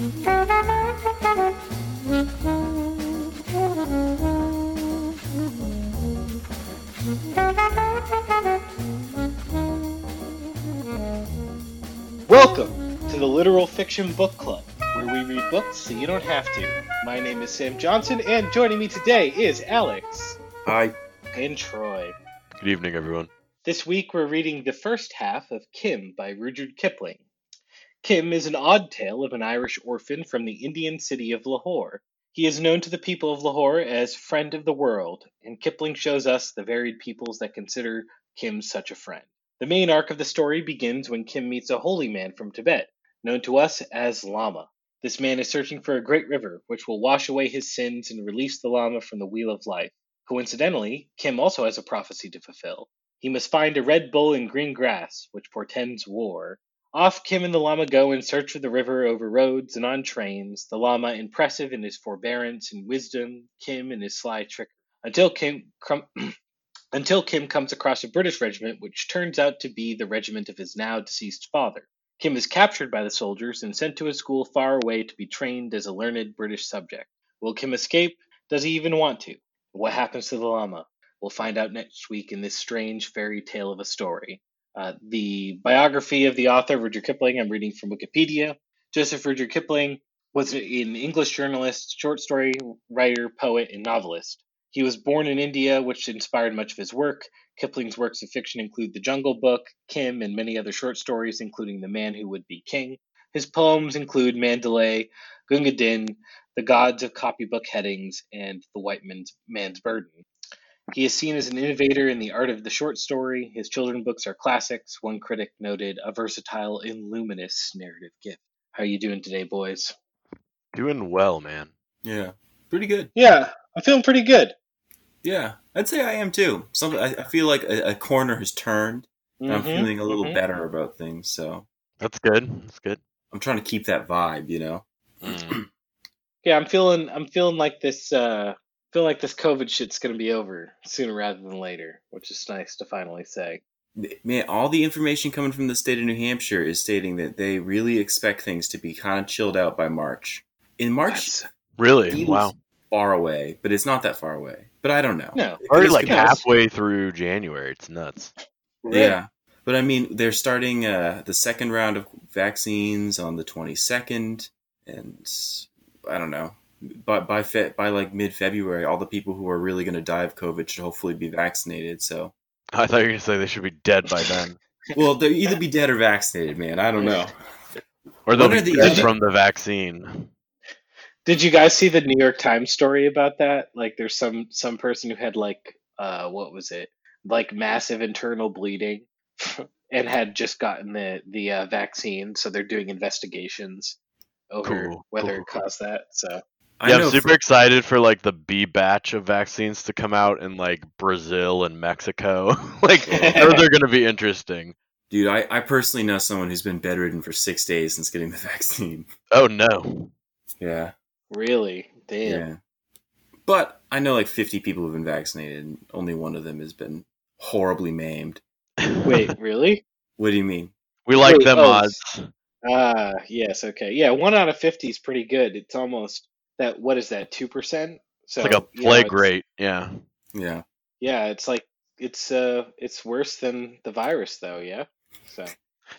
Welcome to the Literal Fiction Book Club, where we read books so you don't have to. My name is Sam Johnson, and joining me today is Alex Hi. and Troy. Good evening, everyone. This week we're reading the first half of Kim by Rudyard Kipling. Kim is an odd tale of an Irish orphan from the Indian city of Lahore. He is known to the people of Lahore as Friend of the World, and Kipling shows us the varied peoples that consider Kim such a friend. The main arc of the story begins when Kim meets a holy man from Tibet, known to us as Lama. This man is searching for a great river which will wash away his sins and release the Lama from the wheel of life. Coincidentally, Kim also has a prophecy to fulfill. He must find a red bull in green grass, which portends war. Off Kim and the Lama go in search of the river over roads and on trains, the Lama impressive in his forbearance and wisdom, Kim in his sly trick. Until Kim, crum- until Kim comes across a British regiment which turns out to be the regiment of his now deceased father. Kim is captured by the soldiers and sent to a school far away to be trained as a learned British subject. Will Kim escape? Does he even want to? What happens to the Lama? We'll find out next week in this strange fairy tale of a story. Uh, the biography of the author, Rudyard Kipling, I'm reading from Wikipedia. Joseph Rudyard Kipling was an English journalist, short story writer, poet, and novelist. He was born in India, which inspired much of his work. Kipling's works of fiction include The Jungle Book, Kim, and many other short stories, including The Man Who Would Be King. His poems include Mandalay, Gunga Din, The Gods of Copybook Headings, and The White Man's, Man's Burden. He is seen as an innovator in the art of the short story. His children books are classics. One critic noted a versatile and luminous narrative gift. How are you doing today, boys? Doing well, man. Yeah. Pretty good. Yeah, I'm feeling pretty good. Yeah. I'd say I am too. Some I, I feel like a, a corner has turned. And I'm feeling a little mhm. better about things, so That's good. That's good. I'm trying to keep that vibe, you know. Yeah, I'm feeling I'm feeling like this uh feel like this COVID shit's gonna be over sooner rather than later, which is nice to finally say. Man, all the information coming from the state of New Hampshire is stating that they really expect things to be kind of chilled out by March. In March, That's- Really? Wow. far away, but it's not that far away. But I don't know. No. Already like good. halfway through January. It's nuts. Yeah. But I mean, they're starting uh, the second round of vaccines on the 22nd, and I don't know. By by fe- by like mid February, all the people who are really going to die of COVID should hopefully be vaccinated. So, I thought you were gonna say they should be dead by then, well, they'll either be dead or vaccinated, man. I don't know. or they'll What be the dead other- from the vaccine. Did you guys see the New York Times story about that? Like there's some some person who had like uh what was it? Like massive internal bleeding and had just gotten the the uh, vaccine, so they're doing investigations over Cool, whether cool, it cool. caused that. So I yeah, I'm super for- excited for like the B batch of vaccines to come out in like Brazil and Mexico. like those are gonna be interesting. dude, I, I personally know someone who's been bedridden for six days since getting the vaccine. Oh no. Yeah. really, damn. Yeah. But I know like 50 people who've been vaccinated, and only one of them has been horribly maimed. Wait, really? What do you mean? we like Wait, them oh, odds. Ah, yes, okay. Yeah, one out of 50 is pretty good. It's almost that, what is that, 2%? So, It's like a you know, plague rate. Yeah. Yeah. Yeah, it's like, it's, uh, it's worse than the virus, though, yeah? So,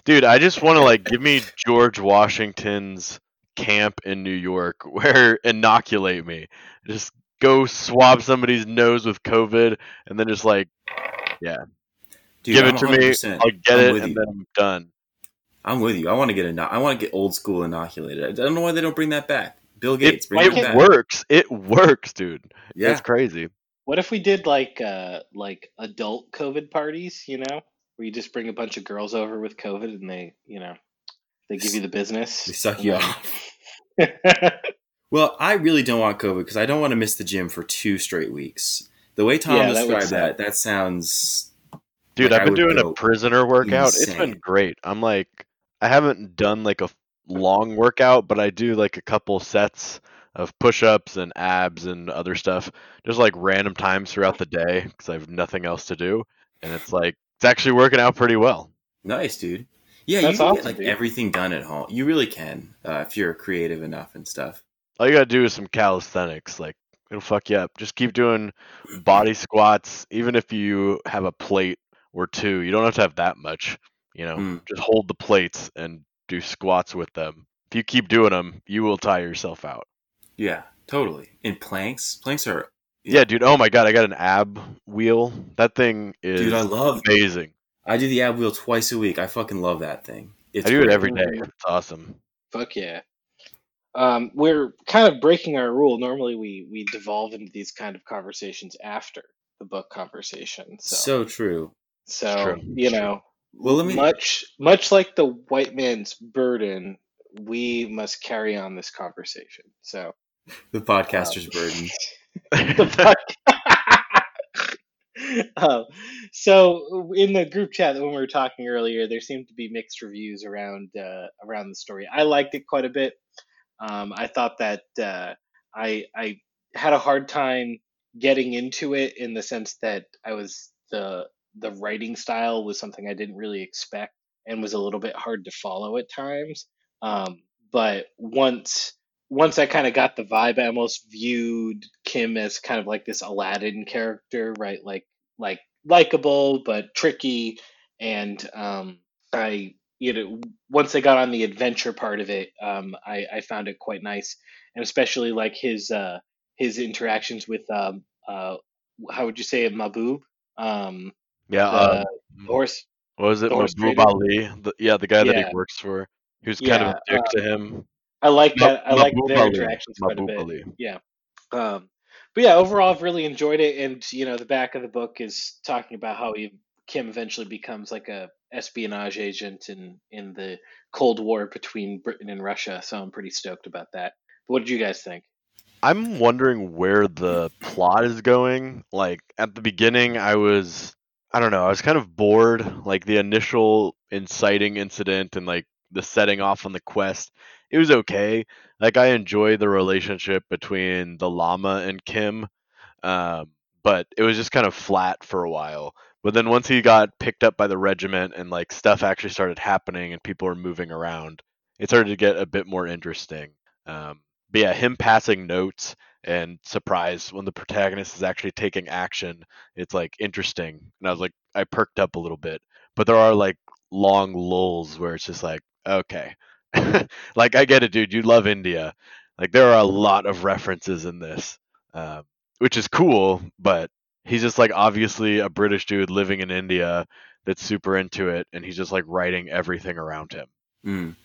Dude, I just want to like give me George Washington's camp in New York where inoculate me. Just go swab somebody's nose with COVID and then just like Dude, give I'm it to me. 100%. I'll get I'm it and you. then I'm done. I'm with you. I want to get ino- I want to get old school inoculated. I don't know why they don't bring that back. Bill It, Gates, bring it it works. It works, dude. Yeah. It's crazy. what if we did like, uh, like adult COVID parties, you know? Where you just bring a bunch of girls over with COVID and they, you know, they give you the business. They suck you off. Well, I really don't want COVID because I don't want to miss the gym for two straight weeks. The way Tom Yeah, described that, suck. that sounds Dude, Like, I I've been doing a prisoner workout. It's been great. I'm like I haven't done like a long workout, but I do like a couple sets of push-ups and abs and other stuff just like random times throughout the day because I have nothing else to do and it's like it's actually working out pretty well. nice, dude. Yeah, That's you can awesome, get like dude. everything done at home. You really can uh, if you're creative enough and stuff. All you gotta do is some calisthenics. Like it'll fuck you up. Just keep doing body squats, even if you have a plate or two. You don't have to have that much. You know, Mm. just hold the plates and do squats with them. If you keep doing them, you will tire yourself out. Yeah, totally. And planks, planks are. Yeah, dude. Oh my god, I got an ab wheel. That thing is Dude, I love. amazing. I do the ab wheel twice a week. I fucking love that thing. It's I do it every day. It's awesome. Fuck yeah. Um, we're kind of breaking our rule. Normally, we we devolve into these kind of conversations after the book conversation. So, So true. so true. you know, Well, let me. much much like the white man's burden, we must carry on this conversation. So, the podcaster's burden. the fuck. um, so in the group chat when we were talking earlier, there seemed to be mixed reviews around uh, around the story. I liked it quite a bit. Um, I thought that uh, I I had a hard time getting into it in the sense that I was the the writing style was something I didn't really expect and was a little bit hard to follow at times. Um, but once once I kind of got the vibe, I almost viewed Kim as kind of like this Aladdin character, right? Like like likable but tricky, and um, I you know once I got on the adventure part of it, um, I I found it quite nice, and especially like his uh his interactions with um uh how would you say it Maboob um Yeah. Uh, what was it? Mahbub? Ali. The, yeah, the guy that he works for. He was kind of a dick to him. I like Ma- that. I like Mahbub their Ali. interactions quite a bit. Ali. Yeah. Um, but yeah, overall, I've really enjoyed it. And you know, the back of the book is talking about how he, Kim eventually becomes like a espionage agent in in the Cold War between Britain and Russia. So I'm pretty stoked about that. What did you guys think? I'm wondering where the plot is going. Like at the beginning, I was, I don't know, I was kind of bored. Like the initial inciting incident and like the setting off on the quest, it was okay. Like I enjoy the relationship between the Lama and Kim, um, but it was just kind of flat for a while. But then once he got picked up by the regiment and like stuff actually started happening and people were moving around, it started to get a bit more interesting. Um, but yeah, him passing notes and surprise when the protagonist is actually taking action, it's like interesting. And I was like, I perked up a little bit. But there are like long lulls where it's just like, okay, like I get it, dude. You love India. Like there are a lot of references in this, um, which is cool. But he's just like obviously a British dude living in India that's super into it, and he's just like writing everything around him. Mm.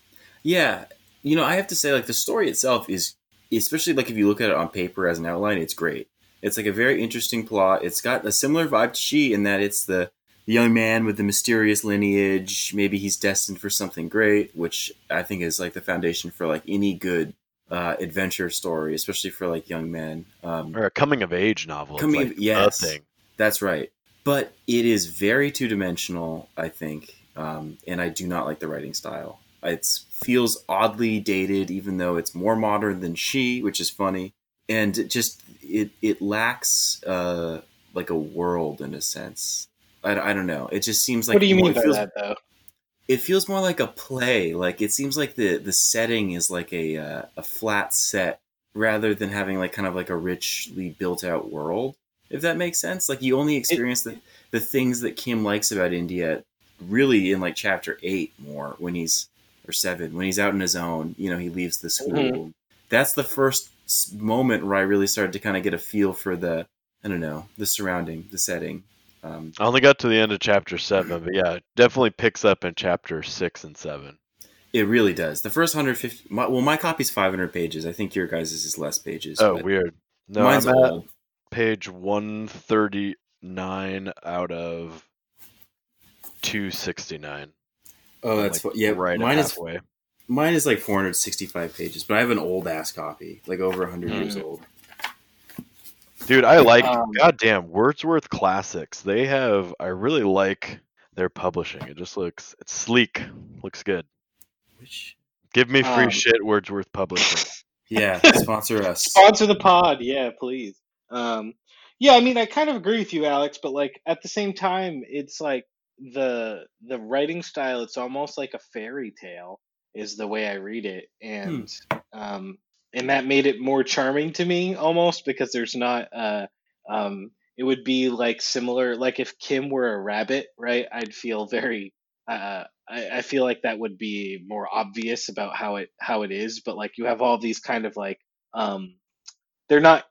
Yeah, you know, I have to say, like the story itself is, especially like if you look at it on paper as an outline, it's great. It's like a very interesting plot. It's got a similar vibe to She in that it's the, the young man with the mysterious lineage. Maybe he's destined for something great, which I think is like the foundation for like any good uh, adventure story, especially for like young men. Um, Or a coming of age novel. Coming like of- yes. thing. That's right. But it is very two dimensional, I think, um, and I do not like the writing style. It feels oddly dated, even though it's more modern than she, which is funny, and it just it it lacks uh, like a world in a sense. I, I don't know. It just seems like what do you mean it by feels, that, though? It feels more like a play. Like it seems like the the setting is like a uh, a flat set rather than having like kind of like a richly built out world if that makes sense. Like you only experience the, the things that Kim likes about India really in like chapter eight more when he's or seven when he's out on his own. You know, he leaves the school. Mhm. That's the first moment where I really started to kind of get a feel for the I don't know the surrounding, the setting. Um, I only got to the end of chapter seven, but yeah, it definitely picks up in chapter six and seven. it really does. The first 150. My, well, my copy's 500 pages. I think your guys' is less pages. Oh, weird. No, mine's I'm at old. page one thirty nine out of two sixty nine. Oh, that's fu- yeah. right mine is halfway. Mine is like 465 pages, but I have an old ass copy, like over 100 years Hmm. old. Dude, I like Um, goddamn Wordsworth classics. They have I really like their publishing. It just looks it's sleek, looks good. Which, Give me free Um, shit, Wordsworth Publishing. yeah, sponsor us. Sponsor the pod, yeah, please. Um, yeah, I mean, I kind of agree with you, Alex, but like at the same time, it's like the the writing style it's almost like a fairy tale is the way I read it, and um, and that made it more charming to me almost because there's not uh um it would be like similar like if Kim were a rabbit, right? I'd feel very uh I, I feel like that would be more obvious about how it how it is, but like you have all these kind of like um they're not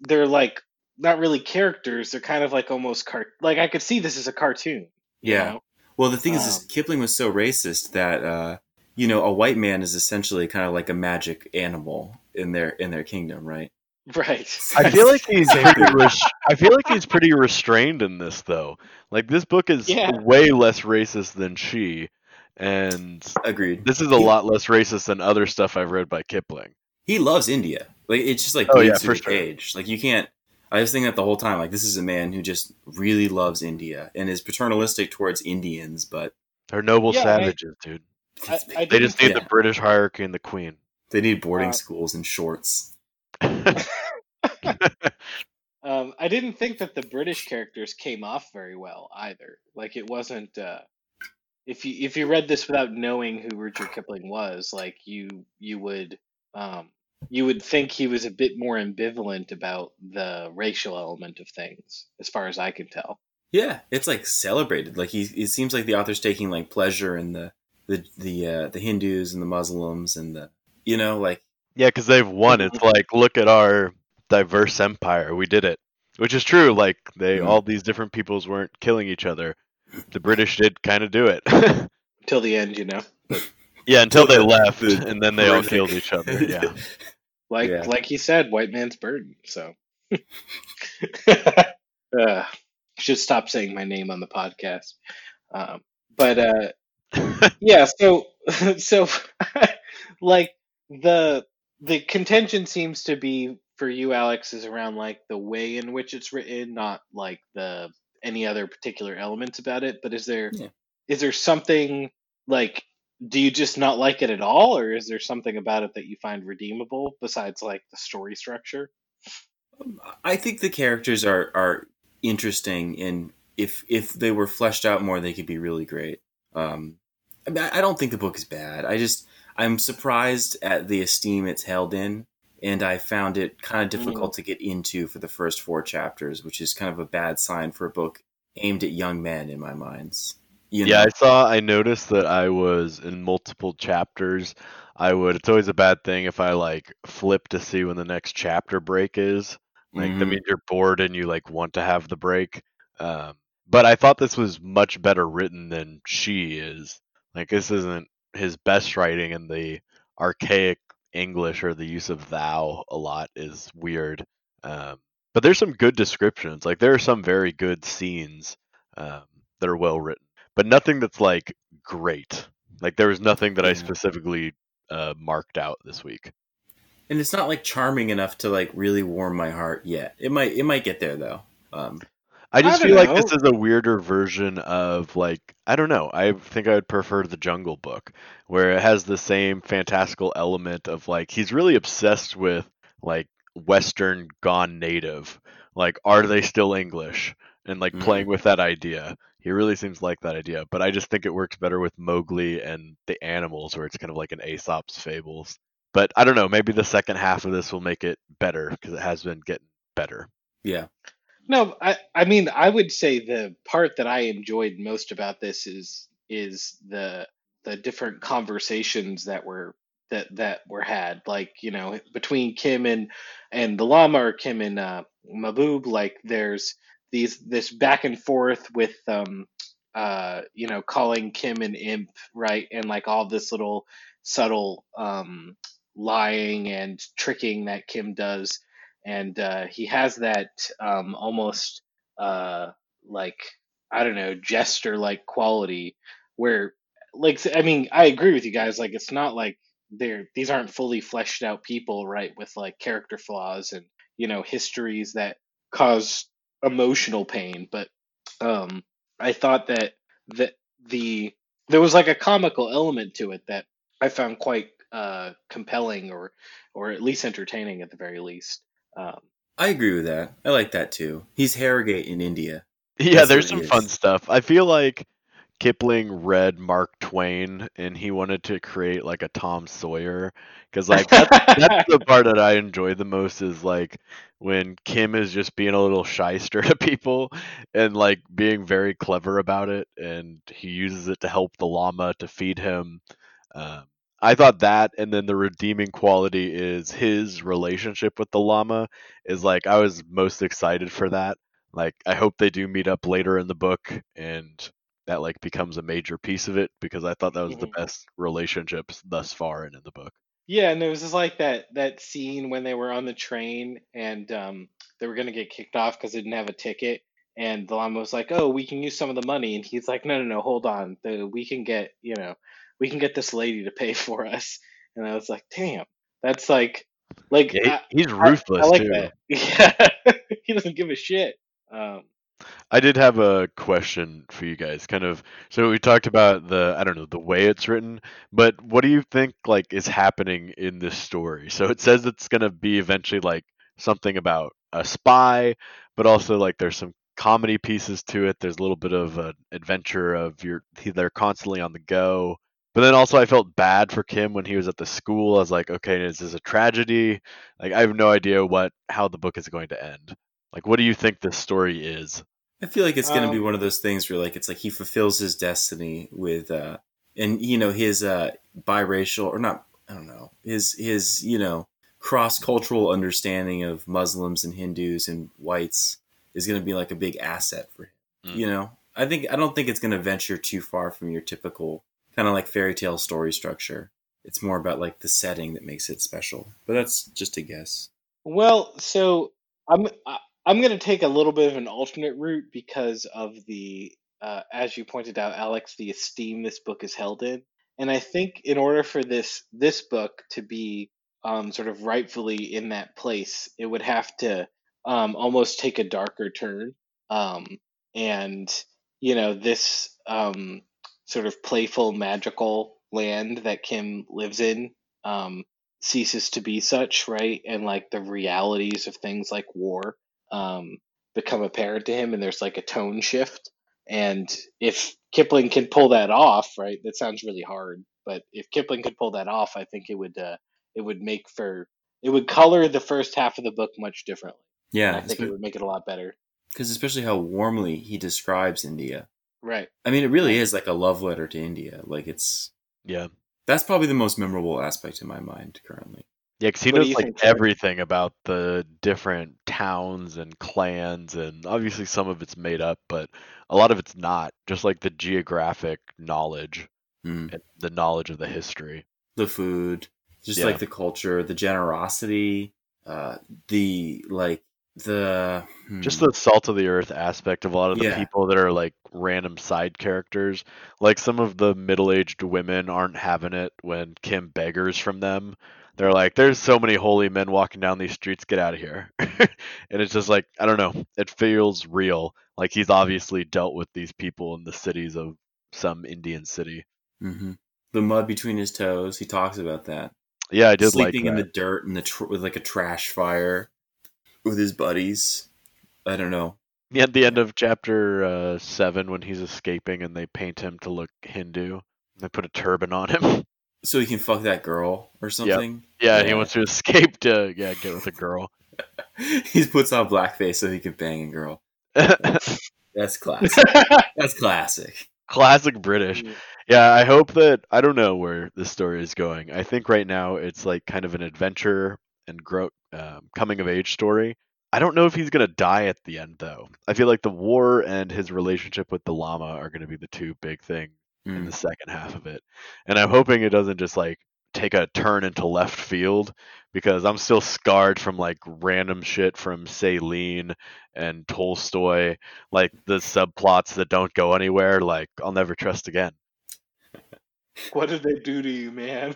they're like not really characters, they're kind of like almost cart like I could see this as a cartoon. You Yeah. know? Well, the thing is, is Um, Kipling was so racist that uh, you know a white man is essentially kind of like a magic animal in their in their kingdom, right? Right. I feel like he's pretty res- I feel like he's pretty restrained in this though. Like this book is Yeah. way less racist than she, and Agreed. this is a He- lot less racist than other stuff I've read by Kipling. He loves India. Like it's just like Oh, bleeds yeah, for sure. page. Like you can't. I was thinking that the whole time. Like this is a man who just really loves India and is paternalistic towards Indians, but They're noble Yeah, I- savages, dude. I, I They just need Yeah. the British hierarchy and the Queen. they need boarding Uh, schools and shorts. Um, I didn't think that the British characters came off very well either. Like it wasn't. Uh, if you if you read this without knowing who Richard Kipling was, like you you would um, you would think he was a bit more ambivalent about the racial element of things, as far as I can tell. Yeah, it's like celebrated. Like he, it seems like the author's taking like pleasure in the the the uh, the Hindus and the Muslims and the you know like Yeah, because they've won. It's like, look at our diverse empire. We did it, which is true. Like they, Mhm. all these different peoples weren't killing each other. The British did kind of do it. Till the end, you know, yeah, until they left, the and then they all killed each other. Yeah. like Yeah. like he said, white man's burden. So, uh, should stop saying my name on the podcast. Um, but uh, yeah so so like the the contention seems to be for you alex is around like the way in which it's written not like the any other particular elements about it but is there is Yeah. there something like do you just not like it at all or is there something about it that you find redeemable besides like the story structure I think the characters are are interesting and if if they were fleshed out more they could be really great. Um I, mean, I I don't think the book is bad. I just I'm surprised at the esteem it's held in and I found it kind of difficult to get into for the first four chapters, which is kind of a bad sign for a book aimed at young men in my minds. You Yeah, know? I saw. I noticed that I was in multiple chapters. I would. It's always a bad thing if I like flip to see when the next chapter break is. Like that Mhm. means you're bored and you like want to have the break. Um, but I thought this was much better written than she is. Like this isn't his best writing, and the archaic English or the use of thou a lot is weird. Um, but there's some good descriptions. Like there are some very good scenes um, that are well written, but nothing that's like great. Like there was nothing that I specifically uh, marked out this week. and it's not like charming enough to like really warm my heart yet. It might it might get there though. Um I just don't feel like this is a weirder version of like I don't know. I think I would prefer the Jungle Book, where it has the same fantastical element of like he's really obsessed with like Western gone native. Like, are they still English? And like Mhm. playing with that idea. He really seems like that idea, but I just think it works better with Mowgli and the animals, where it's kind of like an Aesop's fables. But I don't know. Maybe the second half of this will make it better because it has been getting better. yeah. No, I I mean I would say the part that I enjoyed most about this is is the the different conversations that were that that were had like you know between Kim and and the Lama or Kim and uh, Maboob like there's these this back and forth with um uh you know calling Kim an imp right? And like all this little subtle um lying and tricking that Kim does. And uh, he has that um, almost uh, like I don't know jester like quality where like I mean I agree with you guys. Like it's not like they're these aren't fully fleshed out people right with like character flaws and you know histories that cause emotional pain but um I thought that that the there was like a comical element to it that I found quite uh compelling or or at least entertaining at the very least um I agree with that. I like that too. He's Harrogate in India. Yeah, That's there's some fun stuff. I feel like Kipling read Mark Twain and he wanted to create like a Tom Sawyer because like that's, that's the part that I enjoy the most is like when Kim is just being a little shyster to people and like being very clever about it and he uses it to help the Lama to feed him. Um, I thought that and then the redeeming quality is his relationship with the Lama is like I was most excited for that. Like I hope they do meet up later in the book and that like becomes a major piece of it because I thought that was the Mhm. best relationships thus far and in the book. Yeah, and it was just like that that scene when they were on the train and um, they were gonna get kicked off because they didn't have a ticket, and the Lama was like, "Oh, we can use some of the money," and he's like, "No, no, no, hold on, the, we can get you know, we can get this lady to pay for us," and I was like, "Damn, that's like, like Yeah, he, he's I, ruthless I like too. that. Yeah, he doesn't give a shit. Um, I did have a question for you guys. Kind of. So we talked about the I don't know the way it's written, but what do you think like is happening in this story? So it says it's gonna be eventually like something about a spy, but also like there's some comedy pieces to it. There's a little bit of an adventure of your they're constantly on the go. But then also I felt bad for Kim when he was at the school. I was like, okay, is this a tragedy? Like I have no idea what how the book is going to end. Like what do you think this story is? I feel like it's going to be Um, one of those things where like it's like he fulfills his destiny with uh and you know his uh biracial or not I don't know his his you know cross cultural understanding of Muslims and Hindus and whites is going to be like a big asset for him. Mm. You know, I think I don't think it's going to venture too far from your typical kind of like fairy tale story structure. It's more about like the setting that makes it special. But that's just a guess. Well, so I'm I- I'm going to take a little bit of an alternate route because of the uh, as you pointed out, Alex, the esteem this book is held in, and I think in order for this this book to be um, sort of rightfully in that place, it would have to um, almost take a darker turn, um, and you know this um, sort of playful, magical land that Kim lives in. Um, ceases to be such, right? And like the realities of things like war um, become apparent to him, and there's like a tone shift. And if Kipling can pull that off, right, that sounds really hard, but if Kipling could pull that off, I think it would uh, it would make for it would color the first half of the book much differently. And Yeah, I think it would make it a lot better. because especially how warmly he describes India. Right. I mean, it really is like a love letter to India. Like it's Yeah. that's probably the most memorable aspect in my mind currently. Yeah, because he What knows like think, Trevor? everything about the different towns and clans, and obviously some of it's made up, but a lot of it's not. Just like the geographic knowledge Hmm. and the knowledge of the history. The food, just Yeah. like the culture, the generosity, uh, the like the Just hmm. the salt of the earth aspect of a lot of the Yeah. people that are like random side characters. Like some of the middle-aged women aren't having it when Kim beggars from them. They're like, "There's so many holy men walking down these streets. Get out of here!" and it's just like I don't know. It feels real. Like he's obviously dealt with these people in the cities of some Indian city. Mhm. the mud between his toes. He talks about that. Yeah, I did Sleeping like in the dirt and the tr- with like a trash fire with his buddies. I don't know. Yeah, At the end of chapter uh, seven, when he's escaping and they paint him to look Hindu, they put a turban on him. So he can fuck that girl or something. Yeah, and he wants to escape to yeah get with a girl. he puts on blackface so he can bang a girl. That's classic. That's classic. Classic British. Yeah, I hope that I don't know where this story is going. I think right now it's like kind of an adventure and grow um, coming of age story. I don't know if he's gonna die at the end though. I feel like the war and his relationship with the Lama are gonna be the two big things in Mm. the second half of it. And I'm hoping it doesn't just like take a turn into left field because I'm still scarred from like random shit from Céline and Tolstoy, like the subplots that don't go anywhere, like I'll never trust again. What did they do to you, man?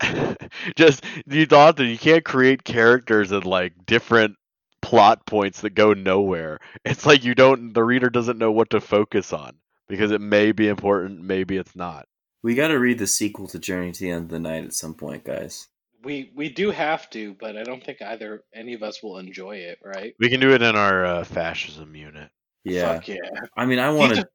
just you thought that you can't create characters and like different plot points that go nowhere. It's like you don't the reader doesn't know what to focus on because it may be important, maybe it's not. We got to read the sequel to Journey to the End of the Night at some point, guys. we we do have to, but I don't think either any of us will enjoy it, right? We can do it in our uh, fascism unit. Yeah. Fuck yeah. I mean, I want to.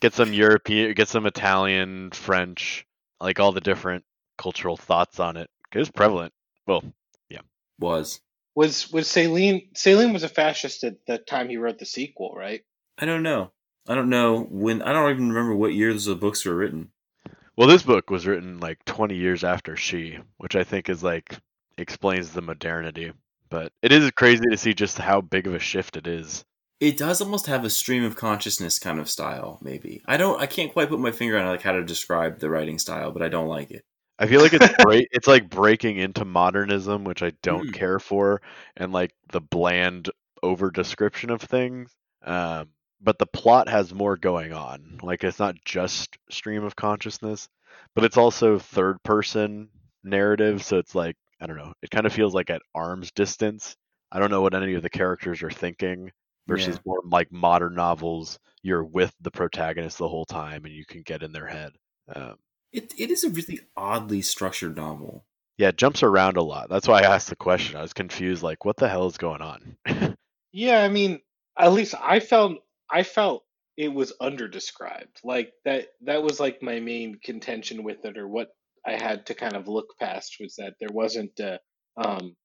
Get some European, get some Italian, French, like all the different cultural thoughts on it. 'Cause It's prevalent. Well, yeah, Was Was was Céline Céline was a fascist at the time he wrote the sequel, right? I don't know. I don't know when. I don't even remember what years the books were written. well, this book was written like 20 years after she, which I think is like explains the modernity. But it is crazy to see just how big of a shift it is. It does almost have a stream of consciousness kind of style. Maybe I don't. I can't quite put my finger on like how to describe the writing style, but I don't like it. I feel like it's break, it's like breaking into modernism, which I don't Mm. care for, and like the bland over description of things. Um, but the plot has more going on. Like it's not just stream of consciousness, but it's also third person narrative. So it's like I don't know. It kind of feels like at arm's distance. I don't know what any of the characters are thinking versus Yeah. more like modern novels. You're with the protagonist the whole time, and you can get in their head. Um, It it is a really oddly structured novel. Yeah, it jumps around a lot. That's why I asked the question. I was confused, like, what the hell is going on? Yeah, I mean, at least I felt I felt it was underdescribed. Like that that was like my main contention with it, or what I had to kind of look past was that there wasn't uh um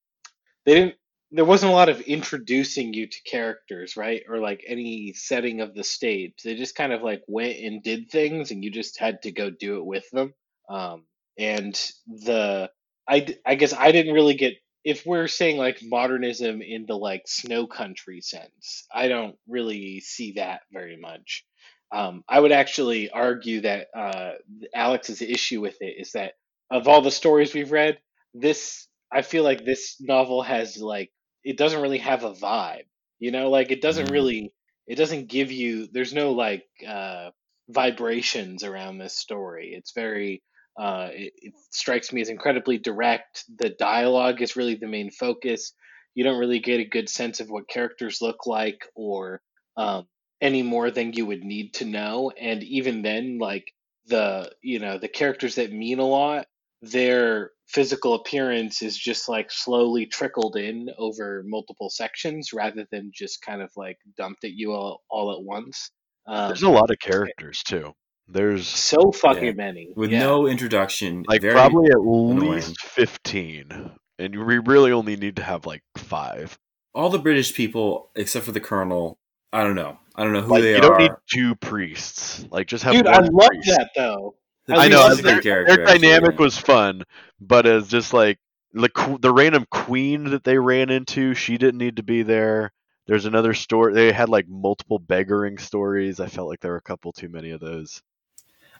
they didn't there wasn't a lot of introducing you to characters, right? Or like any setting of the stage. They just kind of like went and did things and you just had to go do it with them. Um and the I, I guess I didn't really get if we're saying like modernism in the like snow country sense, I don't really see that very much. Um, I would actually argue that uh, Alex's issue with it is that of all the stories we've read, this I feel like this novel has like it doesn't really have a vibe. You know, like it doesn't Mm. really it doesn't give you there's no like uh, vibrations around this story. It's very uh, it, it strikes me as incredibly direct. The dialogue is really the main focus. You don't really get a good sense of what characters look like or um, any more than you would need to know. And even then, like the you know the characters that mean a lot, their physical appearance is just like slowly trickled in over multiple sections rather than just kind of like dumped at you all, all at once. Um, There's a lot of characters too. There's so fucking Yeah. many with Yeah. no introduction. like probably at annoying. least 15, and we really only need to have like five. all the British people except for the Colonel. I don't know. I don't know who Like they you don't need two priests. Like just have Dude, one I love priest. that though. The I I know love is a that. good their, character. their actually, dynamic yeah. was fun, but as just like the the random queen that they ran into, she didn't need to be there. There's another story. They had like multiple beggaring stories. I felt like there were a couple too many of those.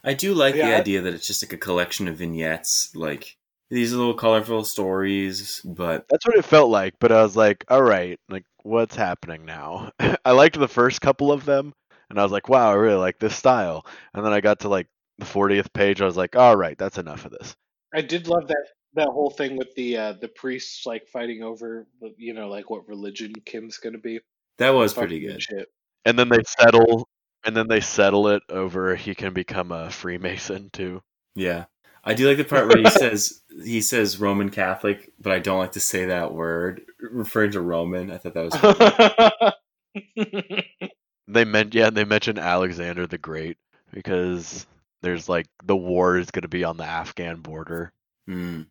I do like Yeah, the I- idea that it's just like a collection of vignettes. Like these little colorful stories, but That's what it felt like. But I was like, all right, like what's happening now? I liked the first couple of them, and I was like, wow, I really like this style. And then I got to like the 40th page. I was like, all right, that's enough of this. I did love that that whole thing with the uh, the priests like fighting over you know like what religion Kim's gonna be. that was Fucking pretty good. Shit. And then they settle, and then they settle it over. He can become a Freemason too. Yeah. I do like the part where he says he says Roman Catholic, but I don't like to say that word, referring to Roman. I thought that was They meant yeah, they mentioned Alexander the Great because there's like the war is going to be on the Afghan border. Hmm.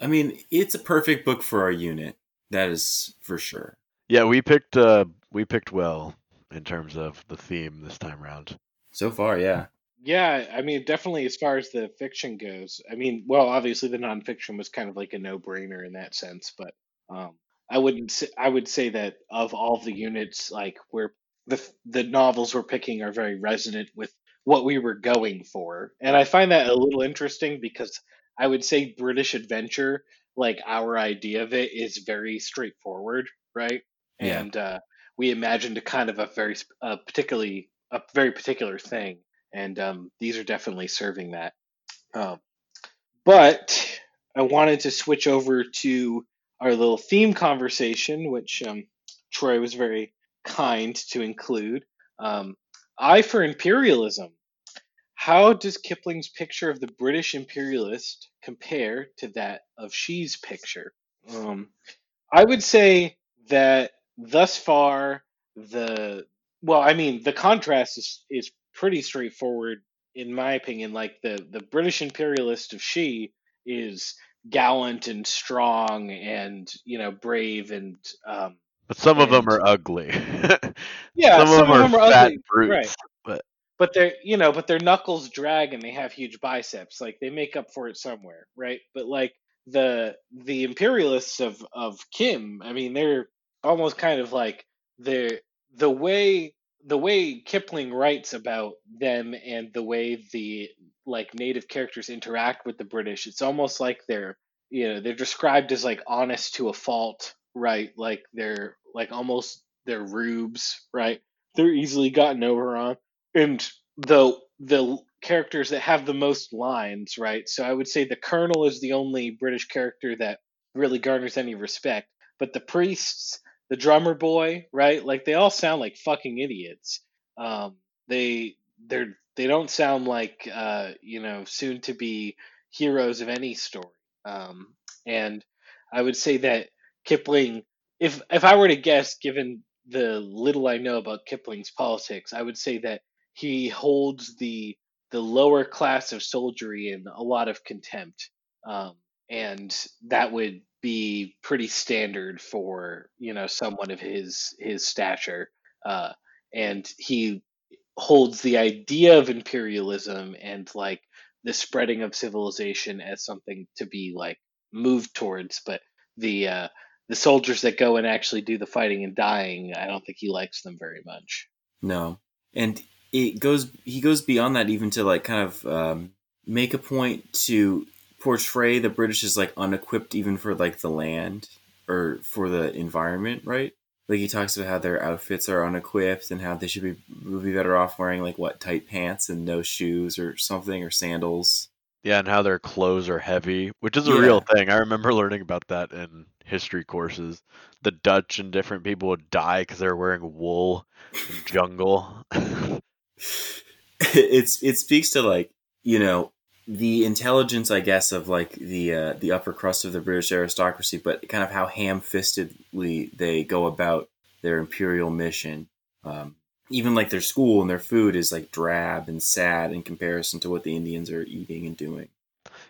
I mean, it's a perfect book for our unit. That is for sure. Yeah, we picked uh we picked well in terms of the theme this time around. So far, yeah. yeah, I mean definitely as far as the fiction goes. I mean, well, obviously the nonfiction was kind of like a no brainer in that sense, but um, I wouldn't. Say, I would say that of all the units, like where the the novels we're picking are very resonant with what we were going for, and I find that a little interesting because I would say British adventure, like our idea of it, is very straightforward, right? Yeah. And uh, we imagined a kind of a very uh, particularly a very particular thing, and um, these are definitely serving that. Um, but I wanted to switch over to our little theme conversation, which um, Troy was very kind to include. Um, I for imperialism. How does Kipling's picture of the British imperialist compare to that of She's picture? Um, I would say that thus far, the well, I mean, the contrast is is pretty straightforward in my opinion. Like the the British imperialist of she is gallant and strong and you know brave and um, But some of them are ugly. yeah, some, some, of them are, fat ugly, brutes. right? But But they're you know, but their knuckles drag and they have huge biceps. Like they make up for it somewhere, right? But like the the imperialists of of Kim, I mean, they're almost kind of like the the way the way Kipling writes about them and the way the like native characters interact with the British, it's almost like they're you know they're described as like honest to a fault, right? Like they're like almost they're rubes, right? They're easily gotten over on, and the the characters that have the most lines, right? So I would say the Colonel is the only British character that really garners any respect, but the priests, the drummer boy, right? Like they all sound like fucking idiots. Um, they they're they don't sound like uh, you know soon to be heroes of any story. Um, and I would say that Kipling, if if I were to guess, given the little I know about Kipling's politics, I would say that he holds the the lower class of soldiery in a lot of contempt, um, and that would be pretty standard for you know someone of his his stature. Uh, and he holds the idea of imperialism and like the spreading of civilization as something to be like moved towards, but the uh, the soldiers that go and actually do the fighting and dying, I don't think he likes them very much. No, and it goes. He goes beyond that even to like kind of um, make a point to portray the British as like unequipped even for like the land or for the environment, right? Like he talks about how their outfits are unequipped and how they should be would be better off wearing like what tight pants and no shoes or something or sandals. yeah, and how their clothes are heavy, which is a Yeah. real thing. I remember learning about that in history courses. The Dutch and different people would die because they were wearing wool in jungle. it's it speaks to like you know the intelligence i guess of like the uh, the upper crust of the british aristocracy but kind of how ham-fistedly they go about their imperial mission um, even like their school and their food is like drab and sad in comparison to what the indians are eating and doing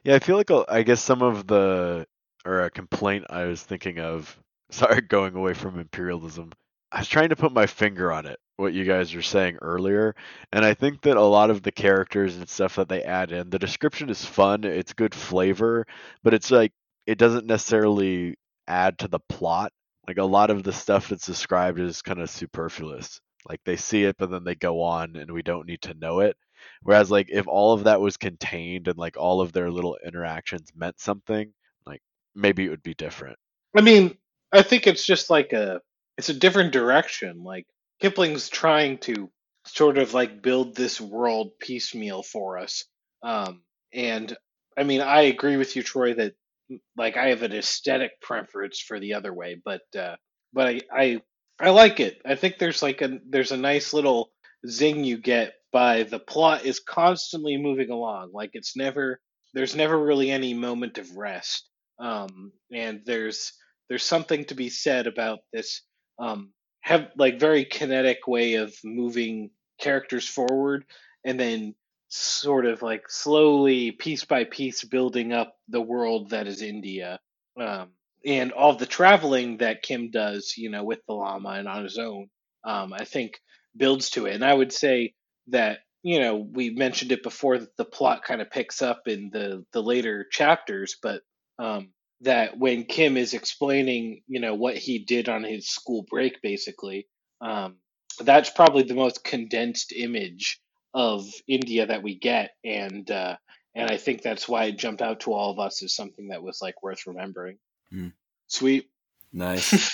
Yeah, I feel like uh, I guess some of the or a complaint I was thinking of. Sorry, going away from imperialism. I was trying to put my finger on it. What you guys were saying earlier, and I think that a lot of the characters and stuff that they add in, the description is fun. It's good flavor, but it's like it doesn't necessarily add to the plot. Like a lot of the stuff that's described is kind of superfluous. Like they see it, but then they go on, and we don't need to know it. Whereas like if all of that was contained and like all of their little interactions meant something, like maybe it would be different. I mean, I think it's just like a it's a different direction. Like Kipling's trying to sort of like build this world piecemeal for us. Um, and I mean, I agree with you, Troy, that like I have an aesthetic preference for the other way, but uh, but I, I I like it. I think there's like a there's a nice little zing you get by the plot is constantly moving along. Like it's never there's never really any moment of rest. Um, and there's there's something to be said about this um, have like very kinetic way of moving characters forward and then sort of like slowly piece by piece building up the world that is India. Um, and all the traveling that Kim does you know with the Lama and on his own um, I think builds to it. And I would say that you know we mentioned it before that the plot kind of picks up in the the later chapters but um, that when Kim is explaining, you know, what he did on his school break, basically, um, that's probably the most condensed image of India that we get, and uh, and I think that's why it jumped out to all of us as something that was like worth remembering. Hmm. Sweet. nice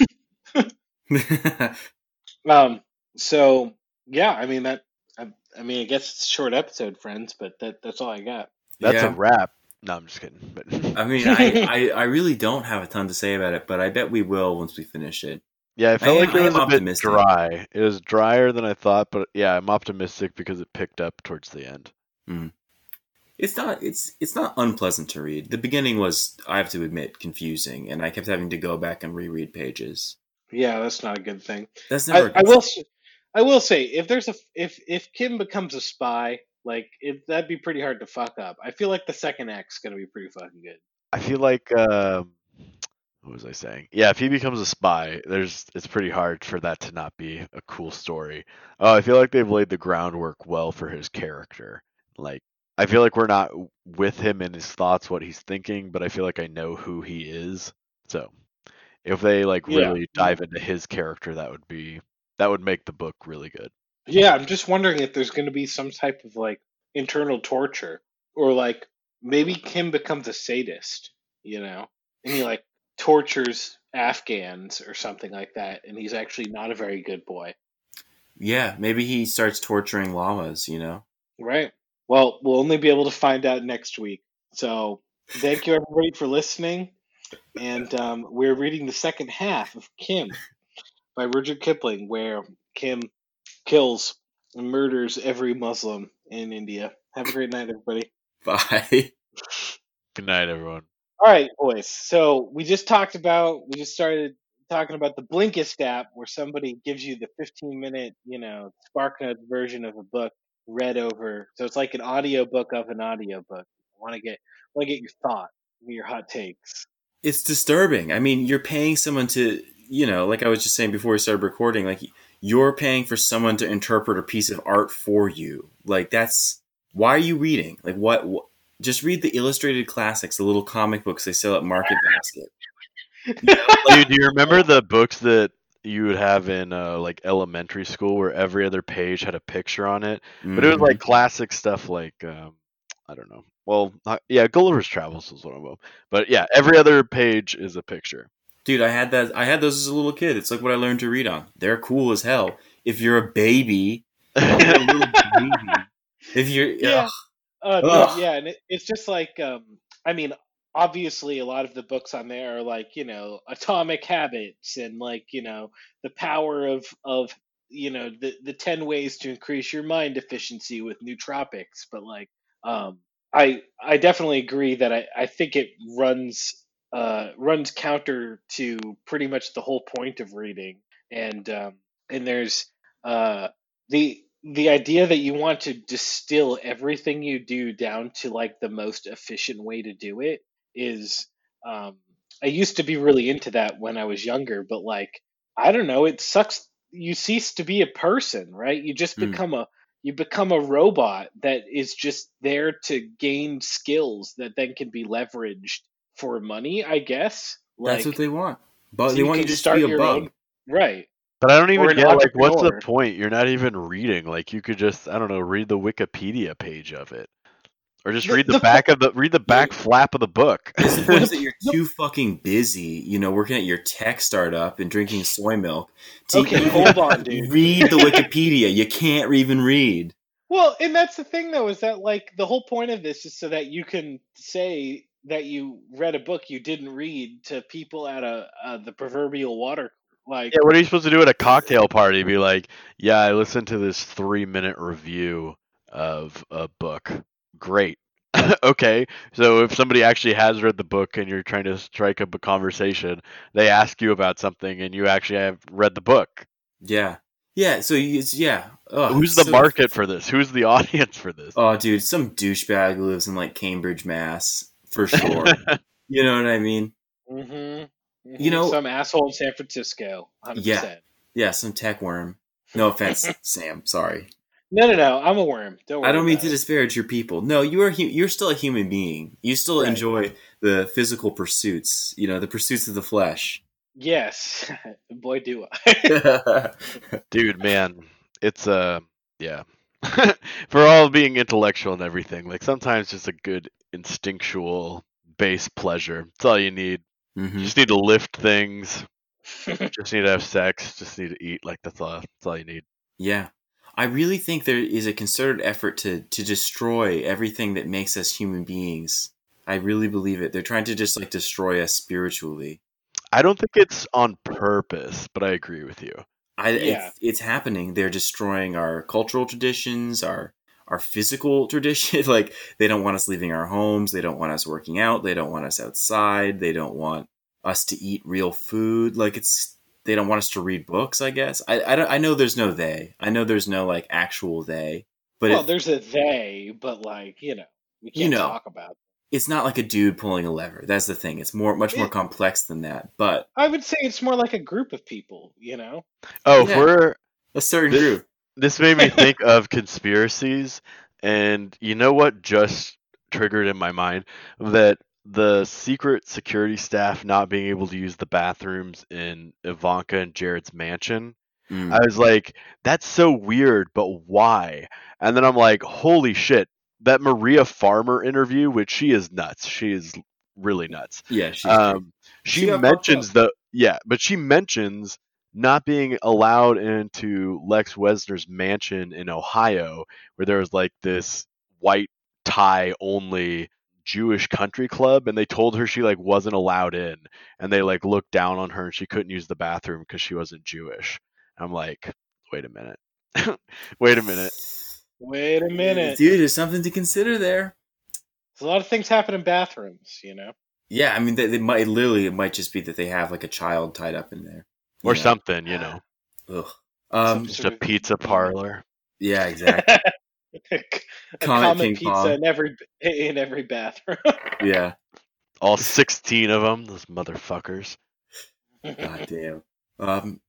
Um. So yeah, I mean that. I, I mean, I guess it's a short episode, friends, but that that's all I got. That's Yeah. a wrap. No, I'm just kidding. But i mean I, I i really don't have a ton to say about it but i bet we will once we finish it yeah, I felt I like am- it I was am a bit dry. It was drier than I thought, but yeah, I'm optimistic because it picked up towards the end. Hmm. It's not it's it's not unpleasant to read. The beginning was, I have to admit, confusing, and I kept having to go back and reread pages. Yeah, that's not a good thing. That's I, never. I will. s- I will say if there's a if if Kim becomes a spy, like it, that'd be pretty hard to fuck up. I feel like the second act's gonna be pretty fucking good. I feel like um, what was I saying? Yeah, if he becomes a spy, there's it's pretty hard for that to not be a cool story. Oh, I feel like they've laid the groundwork well for his character. Like I feel like we're not with him in his thoughts, what he's thinking, but I feel like I know who he is. So if they like Yeah. really dive into his character, that would be that would make the book really good. Yeah, I'm just wondering if there's going to be some type of like internal torture or like maybe Kim becomes a sadist, you know, and he like tortures Afghans or something like that, and he's actually not a very good boy, Yeah, maybe he starts torturing llamas. You know. right? Well, we'll only be able to find out next week. So thank you everybody for listening, and um, we're reading the second half of Kim by Rudyard Kipling, where Kim kills and murders every Muslim in India. Have a great night, everybody. Bye. Good night, everyone. All right, boys. So we just talked about, we just started talking about the Blinkist app, where somebody gives you the 15 minute, you know, SparkNotes version of a book read over. So it's like an audio book of an audio book. I want to get, want to get your thought, your hot takes. it's disturbing. I mean, you're paying someone to, you know, like I was just saying before we started recording, like you're paying for someone to interpret a piece of art for you. Like that's why are you reading? Like what? what just read the illustrated classics, the little comic books they sell at Market Basket. Dude, do you remember the books that you would have in uh, like elementary school where every other page had a picture on it? But it was Mhm. like classic stuff like um, I don't know. Well, not, yeah, Gulliver's Travels was one of them. But yeah, every other page is a picture. Dude, I had that. I had those as a little kid. It's like what I learned to read on. They're cool as hell. If you're a baby, you're a baby. If you're Yeah. ugh. Uh, dude, Ugh. yeah, and it, it's just like, um, I mean, obviously, a lot of the books on there are like, you know, atomic habits and like, you know, the power of of you know the the ten ways to increase your mind efficiency with nootropics. But like, um, I I definitely agree that I I think it runs uh runs counter to pretty much the whole point of reading, and um, and there's uh the the idea that you want to distill everything you do down to like the most efficient way to do it is um I used to be really into that when I was younger, but like I don't know, it sucks you cease to be a person, right? You just Mm. become a you become a robot that is just there to gain skills that then can be leveraged for money, I guess. Like that's what they want. But so they you want you to just start be a your bug. own- right. But I don't even get like what's the point? You're not even reading. Like you could just I don't know, read the Wikipedia page of it. Or just The- read the, the back of the read the back flap of the book. It's the is that you're too fucking busy, you know, working at your tech startup and drinking soy milk. to Okay, even hold on, dude. Read the Wikipedia. You can't even read. Well, and that's the thing though, is that like the whole point of this is so that you can say that you read a book you didn't read to people at a uh, the proverbial water like Yeah, what are you supposed to do at a cocktail party? Be like, yeah, I listened to this three minute review of a book. Great. okay, so if somebody actually has read the book and you're trying to strike up a conversation, they ask you about something and you actually have read the book. Yeah. Yeah, so it's, yeah. Ugh, Who's the so- market for this? Who's the audience for this? Oh, dude, some douchebag who lives in like Cambridge, Mass, for sure. you know what I mean? hmm You know- some asshole in San Francisco, 100%. Yeah. Yeah, some tech worm. No offense, Sam. Sorry. No, no, no. I'm a worm. Don't worry. I don't mean about to it. disparage your people. No, you are. hu- You're still a human being. You still Right. enjoy the physical pursuits. You know, the pursuits of the flesh. Yes, boy, do I. Dude, man, it's uh yeah. For all being intellectual and everything, like sometimes just a good instinctual base pleasure. That's all you need. You hmm just need to lift things. Just need to have sex. Just need to eat. Like that's all. That's all you need. Yeah, I really think there is a concerted effort to to destroy everything that makes us human beings. I really believe it. They're trying to just like destroy us spiritually. I don't think it's on purpose, but I agree with you. I, Yeah. it's, it's happening. They're destroying our cultural traditions, our our physical tradition. like they don't want us leaving our homes. They don't want us working out. They don't want us outside. They don't want us to eat real food. Like it's they don't want us to read books. I guess I I, don't, I know there's no they. I know there's no like actual they. But well, it, there's a they, but like you know, we can't You know. talk about. It. it's not like a dude pulling a lever. That's the thing. It's more much more Yeah. complex than that. But I would say it's more like a group of people. You know, Oh, Yeah. we're a certain This- group. This made me think of conspiracies, and you know what just triggered in my mind that the secret security staff not being able to use the bathrooms in Ivanka and Jared's mansion. Mm. I was like, that's so weird, but why? And then I'm like, holy shit, that Maria Farmer interview, which she is nuts. She is really nuts. yeah, she's Um, She she mentions the yeah, but she mentions not being allowed into Les Wexner's mansion in Ohio, where there was like this white tie only Jewish country club, and they told her she like wasn't allowed in, and they like looked down on her and she couldn't use the bathroom because she wasn't Jewish. I'm like, wait a minute, wait a minute. wait a minute. dude. There's something to consider there. There's a lot of things happen in bathrooms. You know. Yeah, I mean, they, they might literally it might just be that they have like a child tied up in there, Or You know? something, you know, Ugh. Um, just a pizza parlor. yeah, exactly. a Comet common ping pizza pong. in every in every bathroom. Yeah. All 16 of them, those motherfuckers. God damn. Um,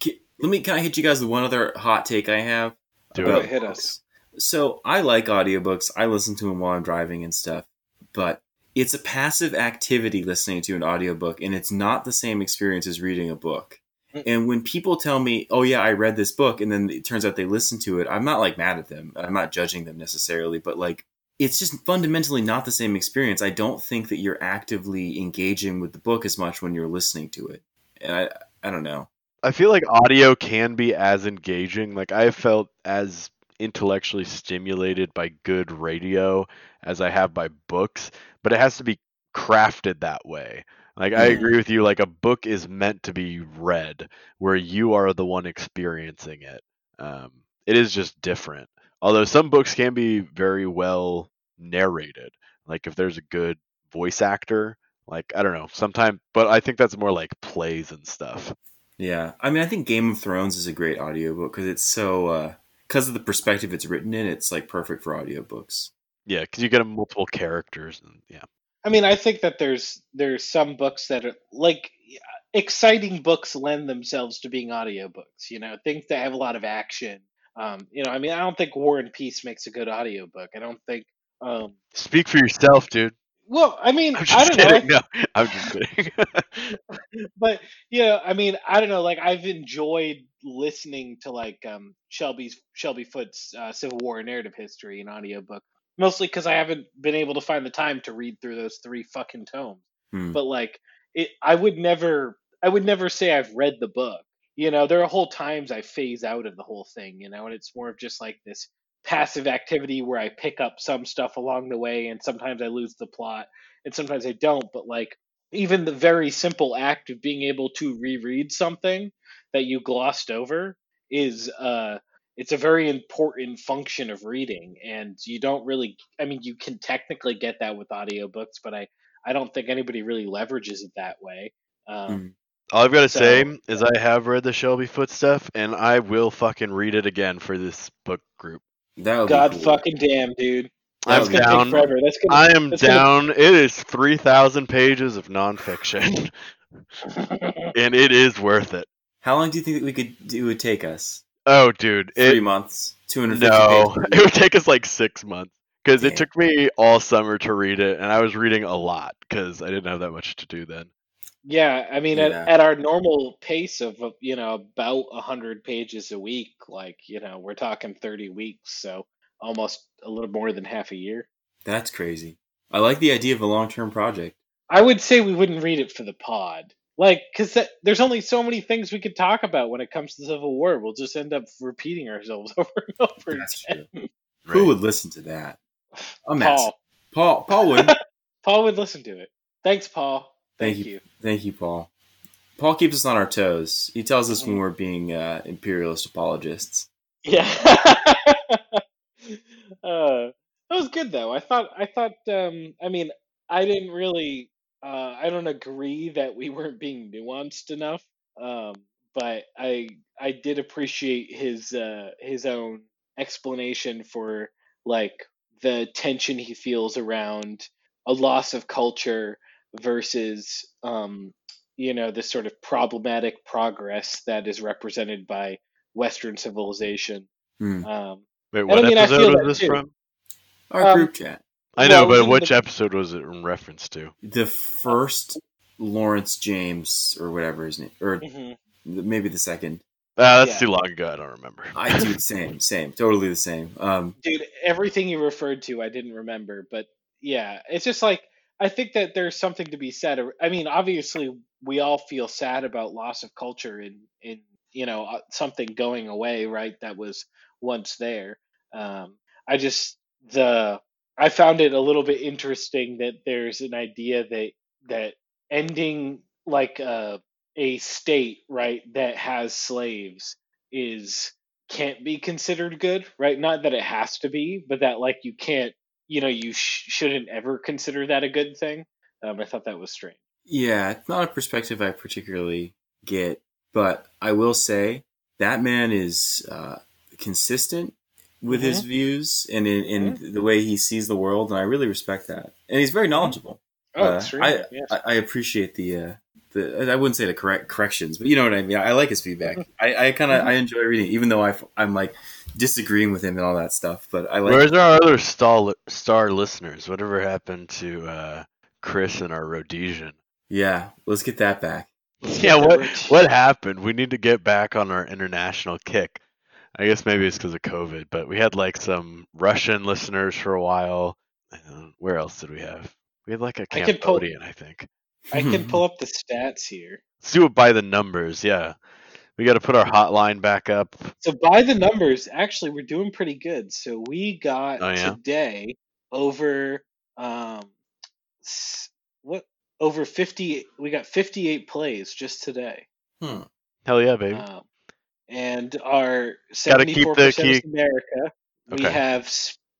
ki- let me. Can I hit you guys with one other hot take I have? Do Go it. hit us. So I like audiobooks. I listen to them while I'm driving and stuff. But it's a passive activity listening to an audiobook, and it's not the same experience as reading a book. Mm. And when people tell me, "Oh yeah, I read this book," and then it turns out they listened to it, I'm not like mad at them. I'm not judging them necessarily, but like it's just fundamentally not the same experience. I don't think that you're actively engaging with the book as much when you're listening to it. And I, I don't know. I feel like audio can be as engaging. Like I have felt as intellectually stimulated by good radio as I have by books, but it has to be crafted that way. Like I agree with you like a book is meant to be read where you are the one experiencing it. Um, it is just different. Although some books can be very well narrated. Like if there's a good voice actor, like I don't know, sometimes but I think that's more like plays and stuff. Yeah, I mean, I think Game of Thrones is a great audiobook because it's so because of the perspective it's written in. It's like perfect for audiobooks. Yeah, because you get multiple characters, and yeah, I mean, I think that there's there's some books that are like exciting books lend themselves to being audiobooks. You know, things that have a lot of action. Um, you know, I mean, I don't think War and Peace makes a good audiobook. I don't think. Um, speak for yourself, dude. well, I mean, I'm I don't know. No, I'm just kidding. but yeah, I mean, I don't know. Like I've enjoyed listening to like um, Shelby's Shelby Foote's uh, Civil War narrative history in audiobook, mostly because I haven't been able to find the time to read through those three fucking tomes. Hmm. But like, it, I would never, I would never say I've read the book. You know, there are whole times I phase out of the whole thing. You know, and it's more of just like this passive activity where I pick up some stuff along the way, and sometimes I lose the plot, and sometimes I don't. But like even the very simple act of being able to reread something that you glossed over is uh it's a very important function of reading and you don't really i mean you can technically get that with audiobooks but i i don't think anybody really leverages it that way um Mm. All I've got to So- say is I have read the Shelby Foote stuff, and I will fucking read it again for this book group. That god be cool. fucking damn dude That I'm that's would gonna down. take forever that's gonna I am that's gonna- down. It is three thousand pages of nonfiction, and it is worth it. How long do you think that we could it would take us? Oh, dude, Three it, months, two hundred fifty no, pages. it would take us like six months because it took me all summer to read it, and I was reading a lot because I didn't have that much to do then. Yeah, I mean, Yeah. at, at our normal pace of uh, you know about a hundred pages a week, like you know we're talking thirty weeks, so almost a little more than half a year. That's crazy. I like the idea of a long term project. I would say we wouldn't read it for the pod, like because there's only so many things we could talk about when it comes to the Civil War. We'll just end up repeating ourselves over and over That's again. true. Who would listen to that? I'm Paul. Paul. Paul would. Paul would listen to it. Thanks, Paul. Thank Thank, you. you. Thank you, Paul. Paul keeps us on our toes. He tells us when we're being uh, imperialist apologists. Yeah. uh, that was good though. I thought I thought um I mean, I didn't really uh I don't agree that we weren't being nuanced enough. Um but I I did appreciate his uh, his own explanation for like the tension he feels around a loss of culture versus um, you know this sort of problematic progress that is represented by Western civilization. Hmm. Um, Wait, I what mean, I feel episode was this too. from? Our Um, group chat. I know, it but which the- episode was it in reference to? The first Lawrence James or whatever his name, or mhm. maybe the second. Ah, that's Yeah. too long ago. I don't remember. I do the same, same, totally the same. Um, Dude, everything you referred to, I didn't remember, but yeah, it's just like I think that there's something to be said. I mean, obviously, we all feel sad about loss of culture and in you know uh, something going away, right? That was once there. Um, I just the I found it a little bit interesting that there's an idea that that ending like a a state right that has slaves is can't be considered good, right? Not that it has to be, but that like you can't, you know, you sh- shouldn't ever consider that a good thing. Um, I thought that was strange. yeah, not a perspective I particularly get, but I will say that man is uh, consistent with his views and in, in the way he sees the world, and I really respect that. And he's very knowledgeable. Oh, Uh. I, yes. I, I appreciate the uh, the I wouldn't say the correct corrections, but you know what I mean. I like his feedback. I, I kind of I enjoy reading, even though I I'm like disagreeing with him and all that stuff. But I like Where's our other star star listeners? Whatever happened to uh, Chris and our Rhodesian? yeah. Let's get that back. Yeah, what what happened? We need to get back on our international kick. I guess maybe it's because of COVID, but we had like some Russian listeners for a while. Uh, where else did we have? We had like a I could pull- Cambodian, I think. I can pull up the stats here. Let's do it by the numbers. Yeah, we got to put our hotline back up. So by the numbers, actually, we're doing pretty good. So we got Oh, yeah? today over um, s- what over fifty. We got fifty eight plays just today. Hmm. Hell yeah, baby! Um, and our seventy four percent America. We Okay. have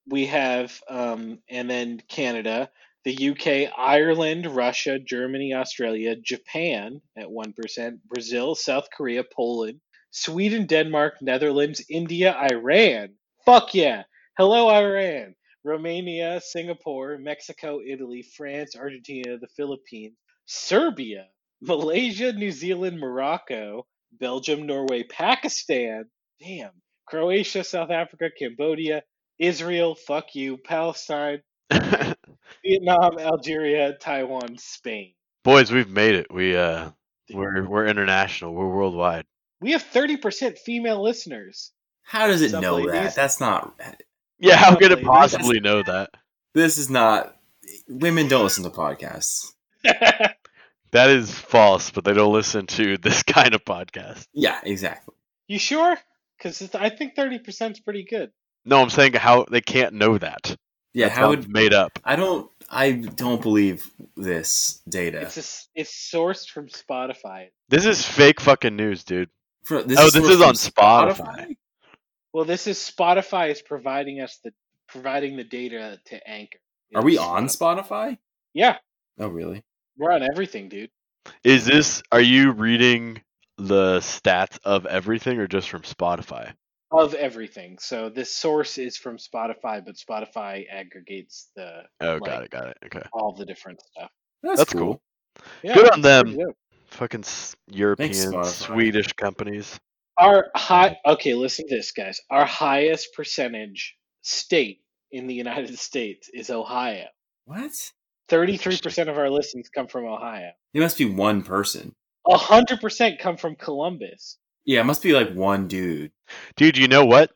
we have um, and then Canada, the UK, Ireland, Russia, Germany, Australia, Japan at one percent, Brazil, South Korea, Poland, Sweden, Denmark, Netherlands, India, Iran. Fuck yeah! Hello, Iran. Romania, Singapore, Mexico, Italy, France, Argentina, the Philippines, Serbia, Malaysia, New Zealand, Morocco, Belgium, Norway, Pakistan, damn, Croatia, South Africa, Cambodia, Israel, fuck you, Palestine, Vietnam, Algeria, Taiwan, Spain. Boys, we've made it. We uh, we're we're international. We're worldwide. We have 30% female listeners. How does it Some know ladies- that? That's not. Yeah, how could it possibly know that? This is not. Women don't listen to podcasts. That is false, but they don't listen to this kind of podcast. Yeah, exactly. you sure? Because I think 30% is pretty good. No, I'm saying how they can't know that. Yeah, That's how it's would made up? I don't I don't believe this data. It's just, it's sourced from Spotify. This is fake fucking news, dude. Fro- Oh, this is on from Spotify. Well, this is Spotify is providing us the providing the data to Anchor. Are we It's on Spotify? Yeah, Oh, really? We're on everything, dude. Is this? Are you reading the stats of everything, or just from Spotify? Of everything. So this source is from Spotify, but Spotify aggregates the Oh, Like- got it, got it. Okay, all the different stuff. That's, That's cool. Yeah, Good on them. pretty fucking European, Spotify. Swedish companies. Our high okay, listen to this, guys. Our highest percentage state in the United States is Ohio. What? Thirty-three percent of our listens come from Ohio. It must be one person. A hundred percent come from Columbus. Yeah, it must be like one dude. Dude, you know what?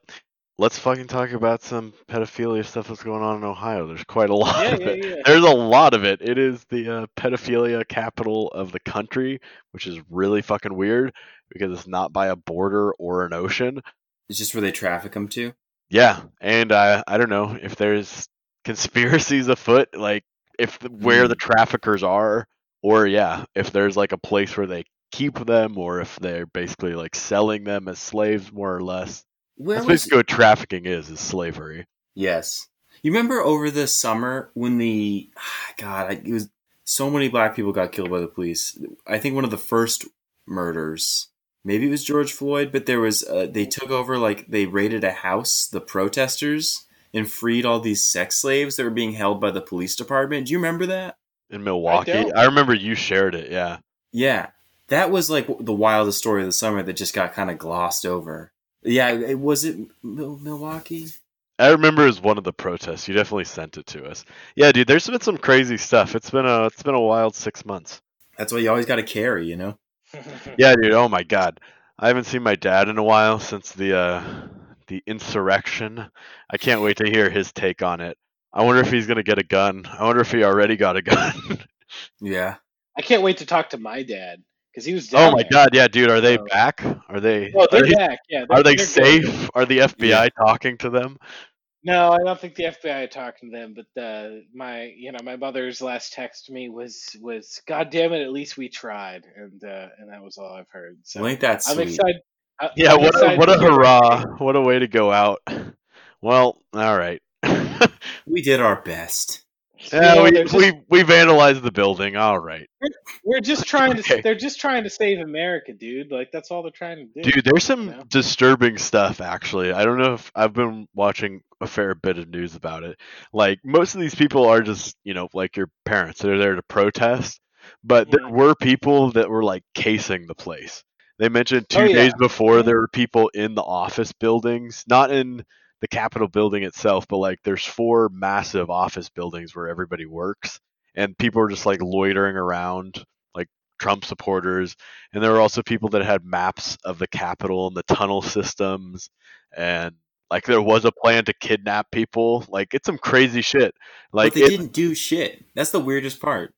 Let's fucking talk about some pedophilia stuff that's going on in Ohio. There's quite a lot Yeah, of yeah, it. yeah. There's a lot of it. It is the uh, pedophilia capital of the country, which is really fucking weird because it's not by a border or an ocean. It's just where they traffic them to. Yeah, and I I don't know if there's conspiracies afoot, like if the, where the traffickers are, or yeah, if there's like a place where they keep them, or if they're basically like selling them as slaves, more or less. Where That's was? basically what trafficking is: is slavery. Yes. You remember over the summer when the God, it was so many black people got killed by the police. I think one of the first murders maybe it was George Floyd, but there was uh, they took over like they raided a house, the protesters, and freed all these sex slaves that were being held by the police department. Do you remember that? In Milwaukee, don't. I, remember you shared it. Yeah, Yeah, that was like the wildest story of the summer that just got kind of glossed over. Yeah, it was it Mil- Milwaukee. I remember it was one of the protests. You definitely sent it to us. Yeah, dude. There's been some crazy stuff. It's been a it's been a wild six months. That's why you always got to carry, you know. Yeah, dude. Oh my god, I haven't seen my dad in a while since the uh, the insurrection. I can't wait to hear his take on it. I wonder if he's gonna get a gun. I wonder if he already got a gun. Yeah, I can't wait to talk to my dad because he was. oh my there. god, yeah, dude. Are they Oh. back? Are they? Oh, are they're they, back. Yeah. are they they're good. safe? Are the FBI talking to them? No, I don't think the FBI are talking to them. But uh, my, you know, my mother's last text to me was was, "God damn it, at least we tried," and uh, and that was all I've heard. So well, ain't that I'm sweet? excited. I- Yeah, I'm what a, what a hurrah! What a way to go out. Well, all right. We did our best. yeah, Yeah, we, just- we we vandalized the building. All right, We're just trying to. Okay. They're just trying to save America, dude. Like that's all they're trying to do. dude. There's some Yeah. disturbing stuff actually. I don't know if I've been watching a fair bit of news about it. Like most of these people are just you know like your parents. They're there to protest, but there Mhm. were people that were like casing the place. They mentioned two Oh, yeah. days before there were people in the office buildings, not in the Capitol building itself, but like there's four massive office buildings where everybody works, and people are just like loitering around, like Trump supporters. And there were also people that had maps of the Capitol and the tunnel systems, and like there was a plan to kidnap people. Like it's some crazy shit. Like but they it- didn't do shit. That's the weirdest part.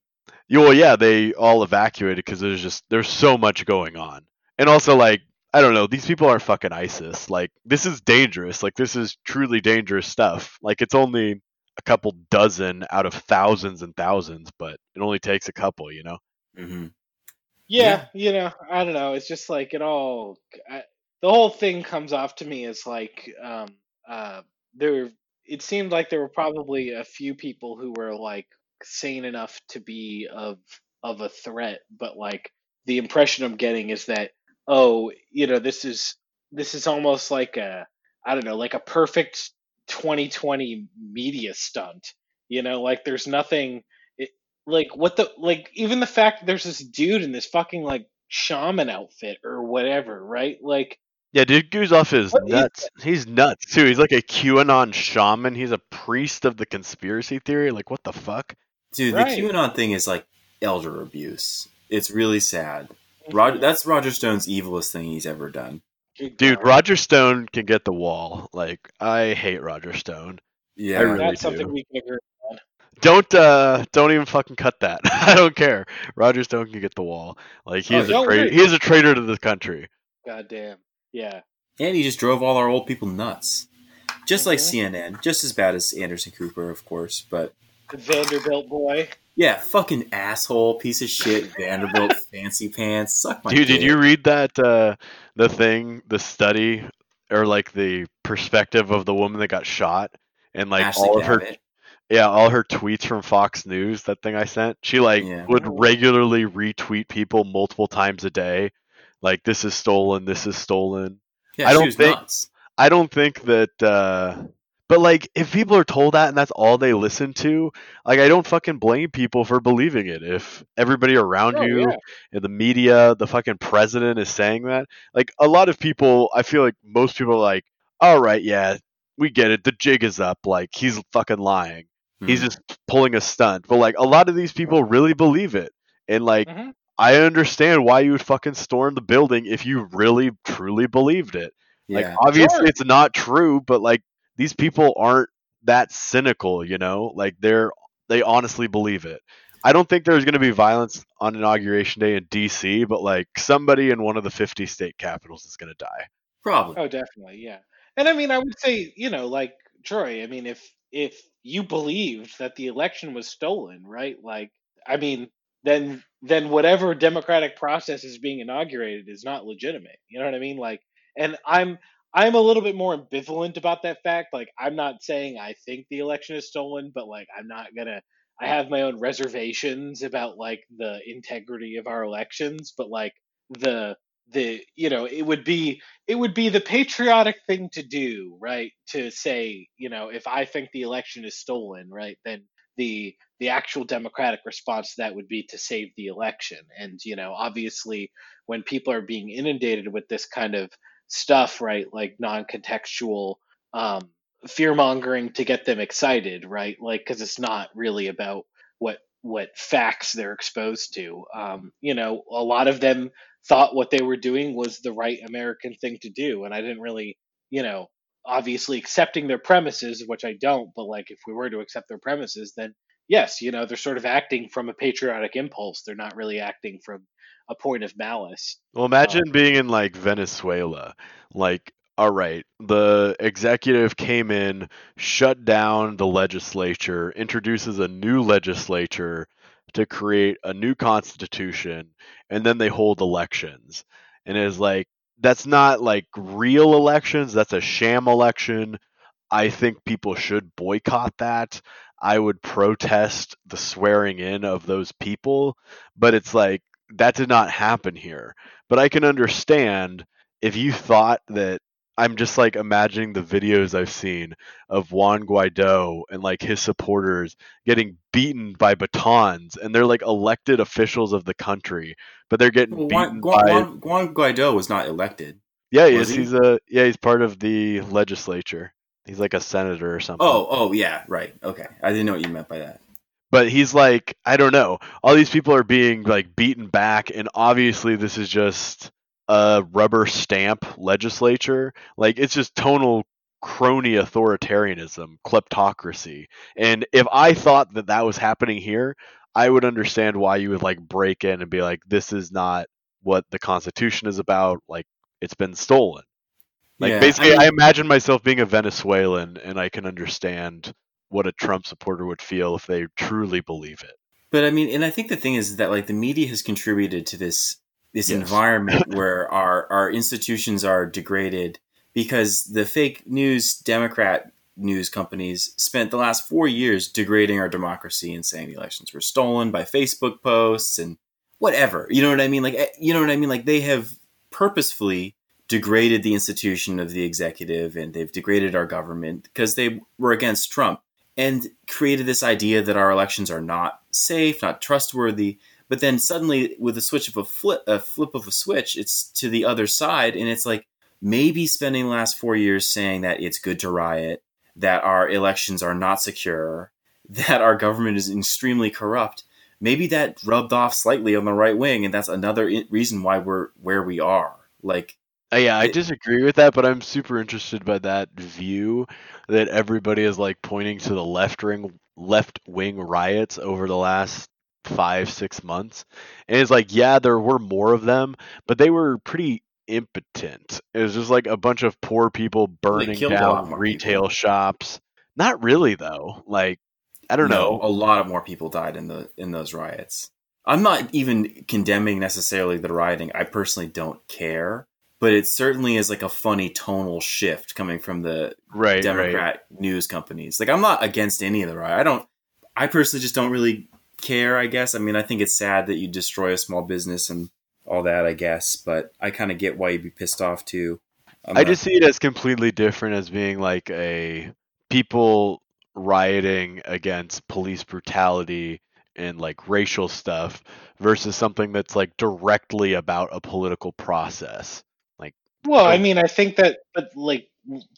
yeah, well, yeah, they all evacuated because there's just there's so much going on, and also like I don't know, these people are fucking ISIS. Like this is dangerous. Like this is truly dangerous stuff. Like it's only a couple dozen out of thousands and thousands, but it only takes a couple, you know. hmm Yeah, you know, I don't know. It's just like it all. I, the whole thing comes off to me as like um uh there. It seemed like there were probably a few people who were like sane enough to be of of a threat, but like the impression I'm getting is that oh, you know, this is this is almost like a I don't know, like a perfect 2020 media stunt. You know, like there's nothing it, like what the like even the fact that there's this dude in this fucking like shaman outfit or whatever, right? Like Yeah, dude, goes off his nuts. He's nuts too. He's like a QAnon shaman. He's a priest of the conspiracy theory. Like what the fuck? Dude, Right. the QAnon thing is like elder abuse. It's really sad. Roger, that's Roger Stone's evilest thing he's ever done. Dude, Roger Stone can get the wall. Like I hate Roger Stone. Yeah, I really that's do. something we can agree on. Don't uh don't even fucking cut that. I don't care. Roger Stone can get the wall. Like he Oh, is a don't traitor. worry. He is a traitor to the country. God damn. Yeah. and he just drove all our old people nuts. Just like Mhm. CNN, just as bad as Anderson Cooper, of course. But The Vanderbilt boy. Yeah, fucking asshole, piece of shit, Vanderbilt, fancy pants. Suck my Dude, did you read that uh the thing, the study or like the perspective of the woman that got shot and like Ashley all of her yeah, all her tweets from Fox News, that thing I sent. She like Yeah. would regularly retweet people multiple times a day. Like this is stolen, this is stolen. Yeah, I don't think- nuts. I don't think that uh but like if people are told that and that's all they listen to, like I don't fucking blame people for believing it. If everybody around Oh, you yeah. in the media, the fucking president is saying that, like a lot of people I feel like most people are like, All right, yeah, we get it, the jig is up, like he's fucking lying. He's Mhm. just pulling a stunt. But like a lot of these people really believe it. And like Mhm. I understand why you would fucking storm the building if you really truly believed it. Like yeah. obviously Sure. it's not true, but like these people aren't that cynical, you know? Like they're they honestly believe it. I don't think there's going to be violence on inauguration day in DC, but like somebody in one of the 50 state capitals is going to die. Probably. Oh, definitely, yeah. And I mean, I would say, you know, like Troy. I mean, if if you believed that the election was stolen, right? Like, I mean, then then whatever democratic process is being inaugurated is not legitimate. You know what I mean? Like, and I'm I'm a little bit more ambivalent about that fact. Like, I'm not saying I think the election is stolen, but like, I'm not gonna. I have my own reservations about like the integrity of our elections, but like the the you know it would be it would be the patriotic thing to do right to say you know if i think the election is stolen right then the the actual democratic response to that would be to save the election and you know obviously when people are being inundated with this kind of stuff right like non-contextual um fear mongering to get them excited right like because it's not really about what what facts they're exposed to um you know a lot of them thought what they were doing was the right American thing to do. And I didn't really, you know, obviously accepting their premises, which I don't, but like if we were to accept their premises, then yes, you know, they're sort of acting from a patriotic impulse. They're not really acting from a point of malice. Well, imagine um, being in like Venezuela. Like, all right, the executive came in, shut down the legislature, introduces a new legislature to create a new constitution and then they hold elections and it's like that's not like real elections that's a sham election i think people should boycott that i would protest the swearing in of those people but it's like that did not happen here but i can understand if you thought that I'm just like imagining the videos I've seen of Juan Guaido and like his supporters getting beaten by batons, and they're like elected officials of the country, but they're getting well, beaten Juan, by. Juan, Juan, Guaido was not elected. Yeah, he is. He? He's a yeah. He's part of the legislature. He's like a senator or something. Oh, oh yeah, right. Okay, I didn't know what you meant by that. But he's like, I don't know. All these people are being like beaten back, and obviously this is just a rubber stamp legislature. Like it's just tonal crony authoritarianism, kleptocracy. And if I thought that that was happening here, I would understand why you would like break in and be like, this is not what the Constitution is about. Like it's been stolen. Like yeah, basically, I, mean, I imagine myself being a Venezuelan, and I can understand what a Trump supporter would feel if they truly believe it. But I mean, and I think the thing is that like the media has contributed to this this yes. environment where our our institutions are degraded because the fake news Democrat news companies spent the last four years degrading our democracy and saying the elections were stolen by Facebook posts and whatever. You know what I mean? Like eh, you know what I mean? Like they have purposefully degraded the institution of the executive and they've degraded our government because they were against Trump and created this idea that our elections are not safe, not trustworthy. But then suddenly, with a switch of a flip, a flip of a switch, it's to the other side, and it's like maybe spending the last four years saying that it's good to riot, that our elections are not secure, that our government is extremely corrupt. Maybe that rubbed off slightly on the right wing, and that's another reason why we're where we are. Like, uh, yeah, I disagree with that, but I'm super interested by that view that everybody is like pointing to the left wing left wing riots over the last five six months. And it's like yeah there were more of them but they were pretty impotent. It was just like a bunch of poor people burning down retail people. shops. Not really though. Like i don't no, know. a lot of more people died in the in those riots. I'm not even condemning necessarily the rioting. I personally don't care but it certainly is like a funny tonal shift coming from the right, democrat right. news companies like i'm not against any of the riot i don't i personally just don't really care, I guess. I mean, I think it's sad that you destroy a small business and all that, I guess, but I kind of get why you'd be pissed off too. I'm i not... just see it as completely different as being like a people rioting against police brutality and like racial stuff versus something that's like directly about a political process. Like Well, I mean, I think that but like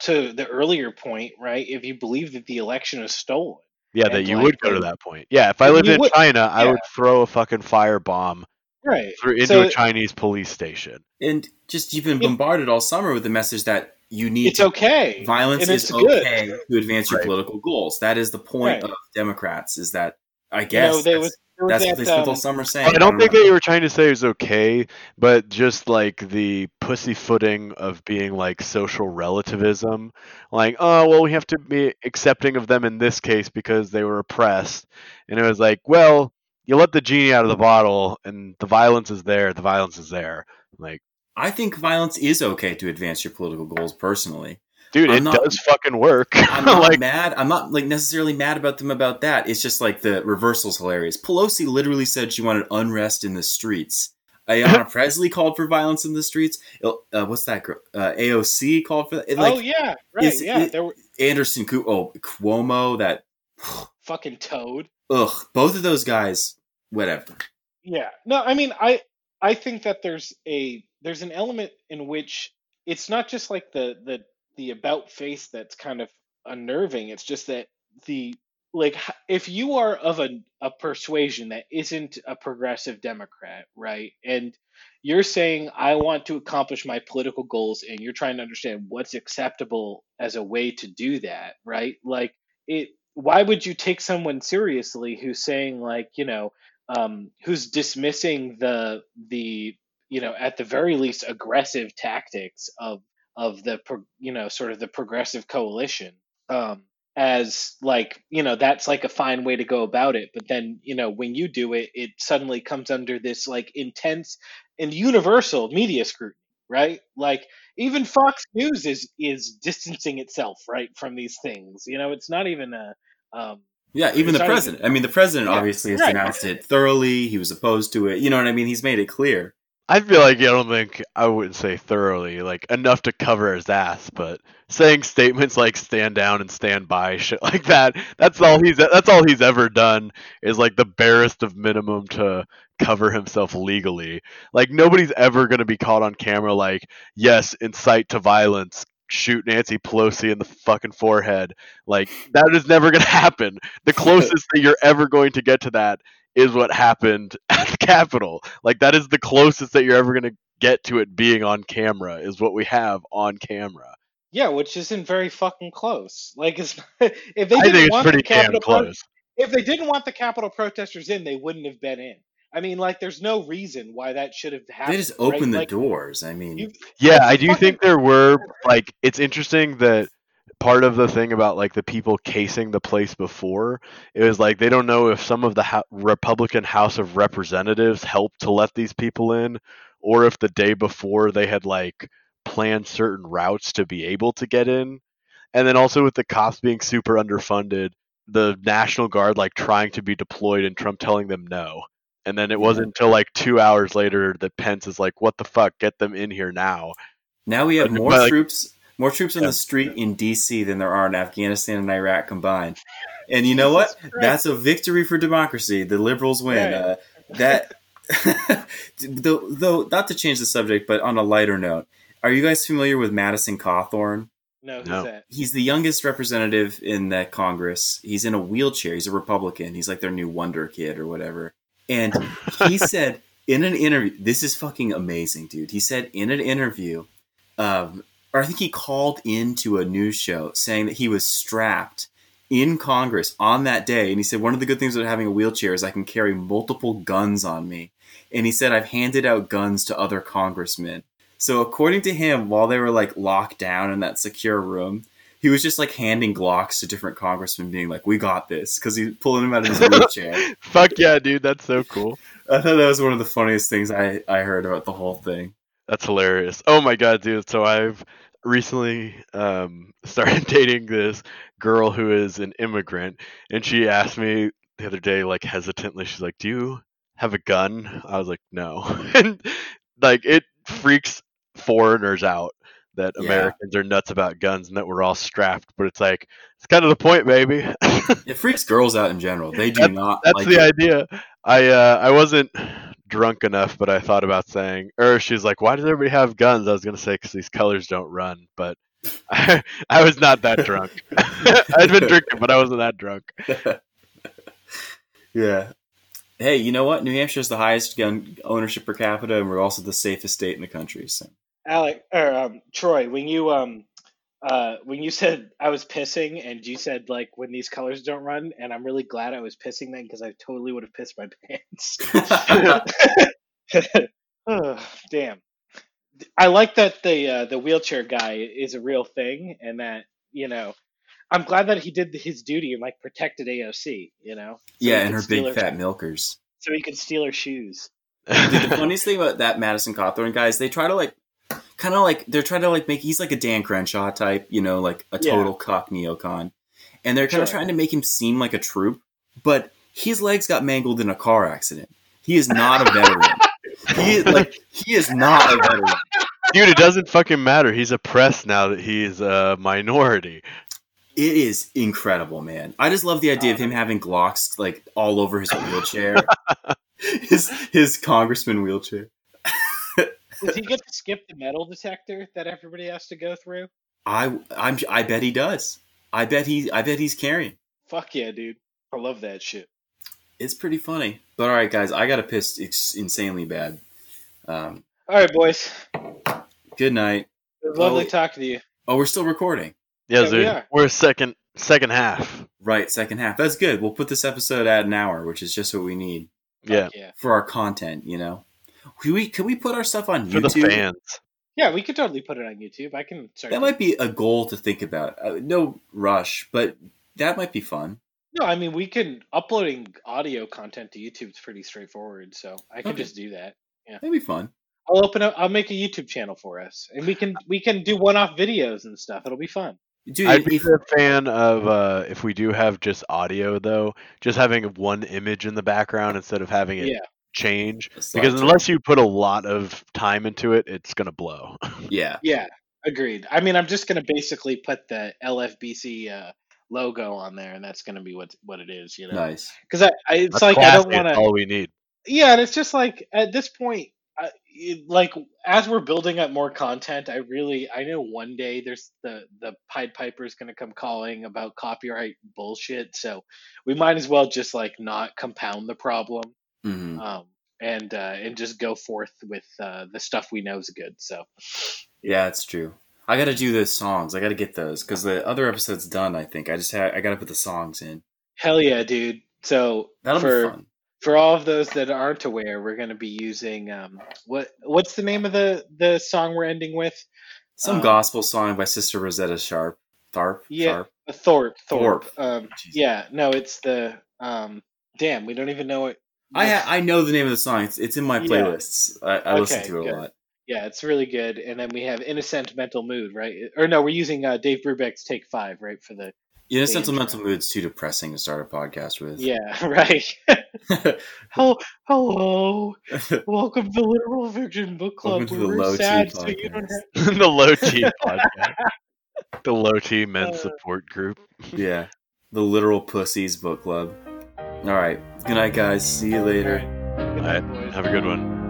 to the earlier point, right? If you believe that the election is stolen, yeah, that you like, would go to that point. Yeah, if I lived in would, China, yeah. I would throw a fucking firebomb right through, into so, a Chinese police station. And just you've been bombarded all summer with the message that you need. It's okay. Violence is okay good. to advance your right. political goals. That is the point right. of Democrats. Is that I guess you know, was, that's that, what they spent um, all summer saying. I don't, think know. that you were trying to say it was okay, but just like the pussyfooting of being like social relativism, like, oh well, we have to be accepting of them in this case because they were oppressed, and it was like, well, you let the genie out of the bottle, and the violence is there. The violence is there. Like, I think violence is okay to advance your political goals. Personally, dude I'm it not, does fucking work i'm not like, mad i'm not like necessarily mad about them about that it's just like the reversal's hilarious pelosi literally said she wanted unrest in the streets Ayanna Pressley called for violence in the streets. Uh, what's that girl? Uh, AOC called for. It, like, oh yeah, right. is Yeah, it- there were Anderson, Coo- oh Cuomo, that fucking toad. ugh, both of those guys, whatever. Yeah. No, I mean, I I think that there's a there's an element in which it's not just like the the the about face that's kind of unnerving. It's just that the like if you are of a a persuasion that isn't a progressive Democrat, right? And you're saying I want to accomplish my political goals and you're trying to understand what's acceptable as a way to do that, right? Like it why would you take someone seriously who's saying like, you know, um, who's dismissing the the you know at the very least aggressive tactics of of the pro- you know sort of the progressive coalition um, as like you know that's like a fine way to go about it but then you know when you do it it suddenly comes under this like intense and universal media scrutiny right like even fox news is is distancing itself right from these things you know it's not even a um, Yeah, even the president. I mean, the president Yeah, obviously has right. denounced it thoroughly. He was opposed to it. You know what I mean? He's made it clear. I feel like I don't think I wouldn't say thoroughly, like enough to cover his ass, but saying statements like "stand down" and "stand by," shit like that—that's all he's that's all he's ever done is like the barest of minimum to cover himself legally. Like nobody's ever gonna be caught on camera like, yes, incite to violence, shoot Nancy Pelosi in the fucking forehead. Like that is never gonna happen. The closest that you're ever going to get to that is what happened at the Capitol. Like that is the closest that you're ever going to get to it being on camera is what we have on camera. yeah which isn't very fucking close like it's if they didn't think it's want pretty the damn Capitol pro- if they didn't want the Capitol protesters in, they wouldn't have been in. I mean, like, there's no reason why that should have happened. They just opened right? the Like, doors. I mean, you- Yeah, I do fucking- think there were like it's interesting that part of the thing about like the people casing the place before it was like they don't know if some of the ho- Republican House of Representatives helped to let these people in or if the day before they had like planned certain routes to be able to get in. And then also with the cops being super underfunded, the National Guard like trying to be deployed and Trump telling them no. And then it wasn't until like 2 hours later that Pence is like what the fuck get them in here now. now we have But, more like- troops, more troops on Yeah. the street in D.C. than there are in Afghanistan and Iraq combined. And you know what? That's a victory for democracy. The liberals win. Right. Uh, that, though, though, not to change the subject, but on a lighter note, are you guys familiar with Madison Cawthorn? no, who's No. that? He's the youngest representative in that Congress. He's in a wheelchair. He's a Republican. He's like their new Wonder Kid or whatever. And he said in an interview, this is fucking amazing, dude. He said in an interview, um, or I think he called into a news show saying that he was strapped in Congress on that day. And he said, one of the good things about having a wheelchair is I can carry multiple guns on me. And he said, I've handed out guns to other congressmen. So according to him, while they were like locked down in that secure room, he was just like handing Glocks to different congressmen, being like, "We got this," because he's pulling him out of his wheelchair. Fuck yeah, dude, that's so cool. I thought that was one of the funniest things I I heard about the whole thing. That's hilarious. Oh my god, dude. So I've recently um, started dating this girl who is an immigrant, and she asked me the other day, like hesitantly, she's like, "Do you have a gun?" I was like, "No," and like it freaks foreigners out that Yeah. Americans are nuts about guns and that we're all strapped. But it's like it's kind of the point, baby. It freaks girls out in general. They do That's- not That's like the it. idea. I uh, I wasn't drunk enough, but I thought about saying, or she's like, "Why does everybody have guns?" I was gonna say because these colors don't run, but I, I was not that drunk. I'd been drinking, but I wasn't that drunk. yeah. Hey, you know what? New Hampshire is the highest gun ownership per capita, and we're also the safest state in the country. So Alec or um, Troy, when you um uh when you said I was pissing and you said like when these colors don't run, and I'm really glad I was pissing then because I totally would have pissed my pants. Ugh, damn. I like that the uh, the wheelchair guy is a real thing, and that you know, I'm glad that he did his duty and like protected AOC. You know, so yeah, and her big fat milkers. so he could steal her shoes. Dude, the funniest thing about that Madison Cawthorn guy is they try to like, kind of like they're trying to like make he's like a Dan Crenshaw type, you know, like a Yeah. total cock neocon, and they're kind of Sure. trying to make him seem like a troop, but his legs got mangled in a car accident. He is not a veteran. He like he is not a veteran. Dude, it doesn't fucking matter. He's oppressed now that he's a minority. It is incredible, man. I just love the idea of uh. him having Glocks like all over his wheelchair, his his congressman wheelchair. Does he get to skip the metal detector that everybody has to go through? I I'm I bet he does. I bet he I bet he's carrying. Fuck yeah, dude. I love that shit. It's pretty funny. But all right, guys, I got to piss it's insanely bad. Um, All right, boys. good night. It was lovely Oh. talking to you. Oh, we're still recording. Yeah, Yeah, We are. We're second second half. Right, second half. That's good. We'll put this episode at an hour, which is just what we need Yeah. Yeah. for our content. You know, can we can we put our stuff on YouTube For the fans. Yeah, we could totally put it on YouTube. I can start. That might be a goal to think about. Uh, no rush, but that might be fun. No, I mean we can uploading audio content to YouTube is pretty straightforward, so I can Okay. just do that. Yeah, that'd be fun. I'll open up. I'll make a YouTube channel for us, and we can we can do one-off videos and stuff. It'll be fun. Dude, I'd be if- a fan of uh, if we do have just audio though, just having one image in the background instead of having it Yeah. Change. Because true. unless you put a lot of time into it, it's gonna blow. yeah, Yeah, agreed. I mean, I'm just gonna basically put the LFBC uh, logo on there, and that's gonna be what what it is. You know, nice. because I, I it's That's like I don't want to. all we need. Yeah, and it's just like at this point, I, it- like as we're building up more content, I really I know one day there's the the Pied Piper is going to come calling about copyright bullshit, so we might as well just like not compound the problem, hmm um, and uh, and just go forth with uh, the stuff we know is good. So Yeah, it's true. I got to do the songs. I got to get those because the other episode's done. I think I just had. I got to put the songs in. hell yeah, dude. So That'll for be fun. for all of those that aren't aware, we're going to be using um, what what's the name of the the song we're ending with? Some um, gospel song by Sister Rosetta Sharp. Tharpe. Yeah. Sharp. Thorpe. Thorpe. Thorpe. Um, yeah. No, it's the. Um, damn, we don't even know it. I ha- I know the name of the song. It's, it's in my Yeah. playlists. I, I listen to it good. a lot. yeah, it's really good. And then we have In a Sentimental Mood, right? Or no, we're using uh, Dave Brubeck's Take Five, right? For the. You know, The sentimental intro. mood's too depressing to start a podcast with. Yeah, right. Hello, hello. Welcome to the Literal Fiction Book Club. Welcome to the we're Low T sad, so you don't Podcast. have. the low T podcast. The low T men's Uh, support group. yeah. The Literal Pussies Book Club. All right. Good night, guys. See you later. All right, have a good one.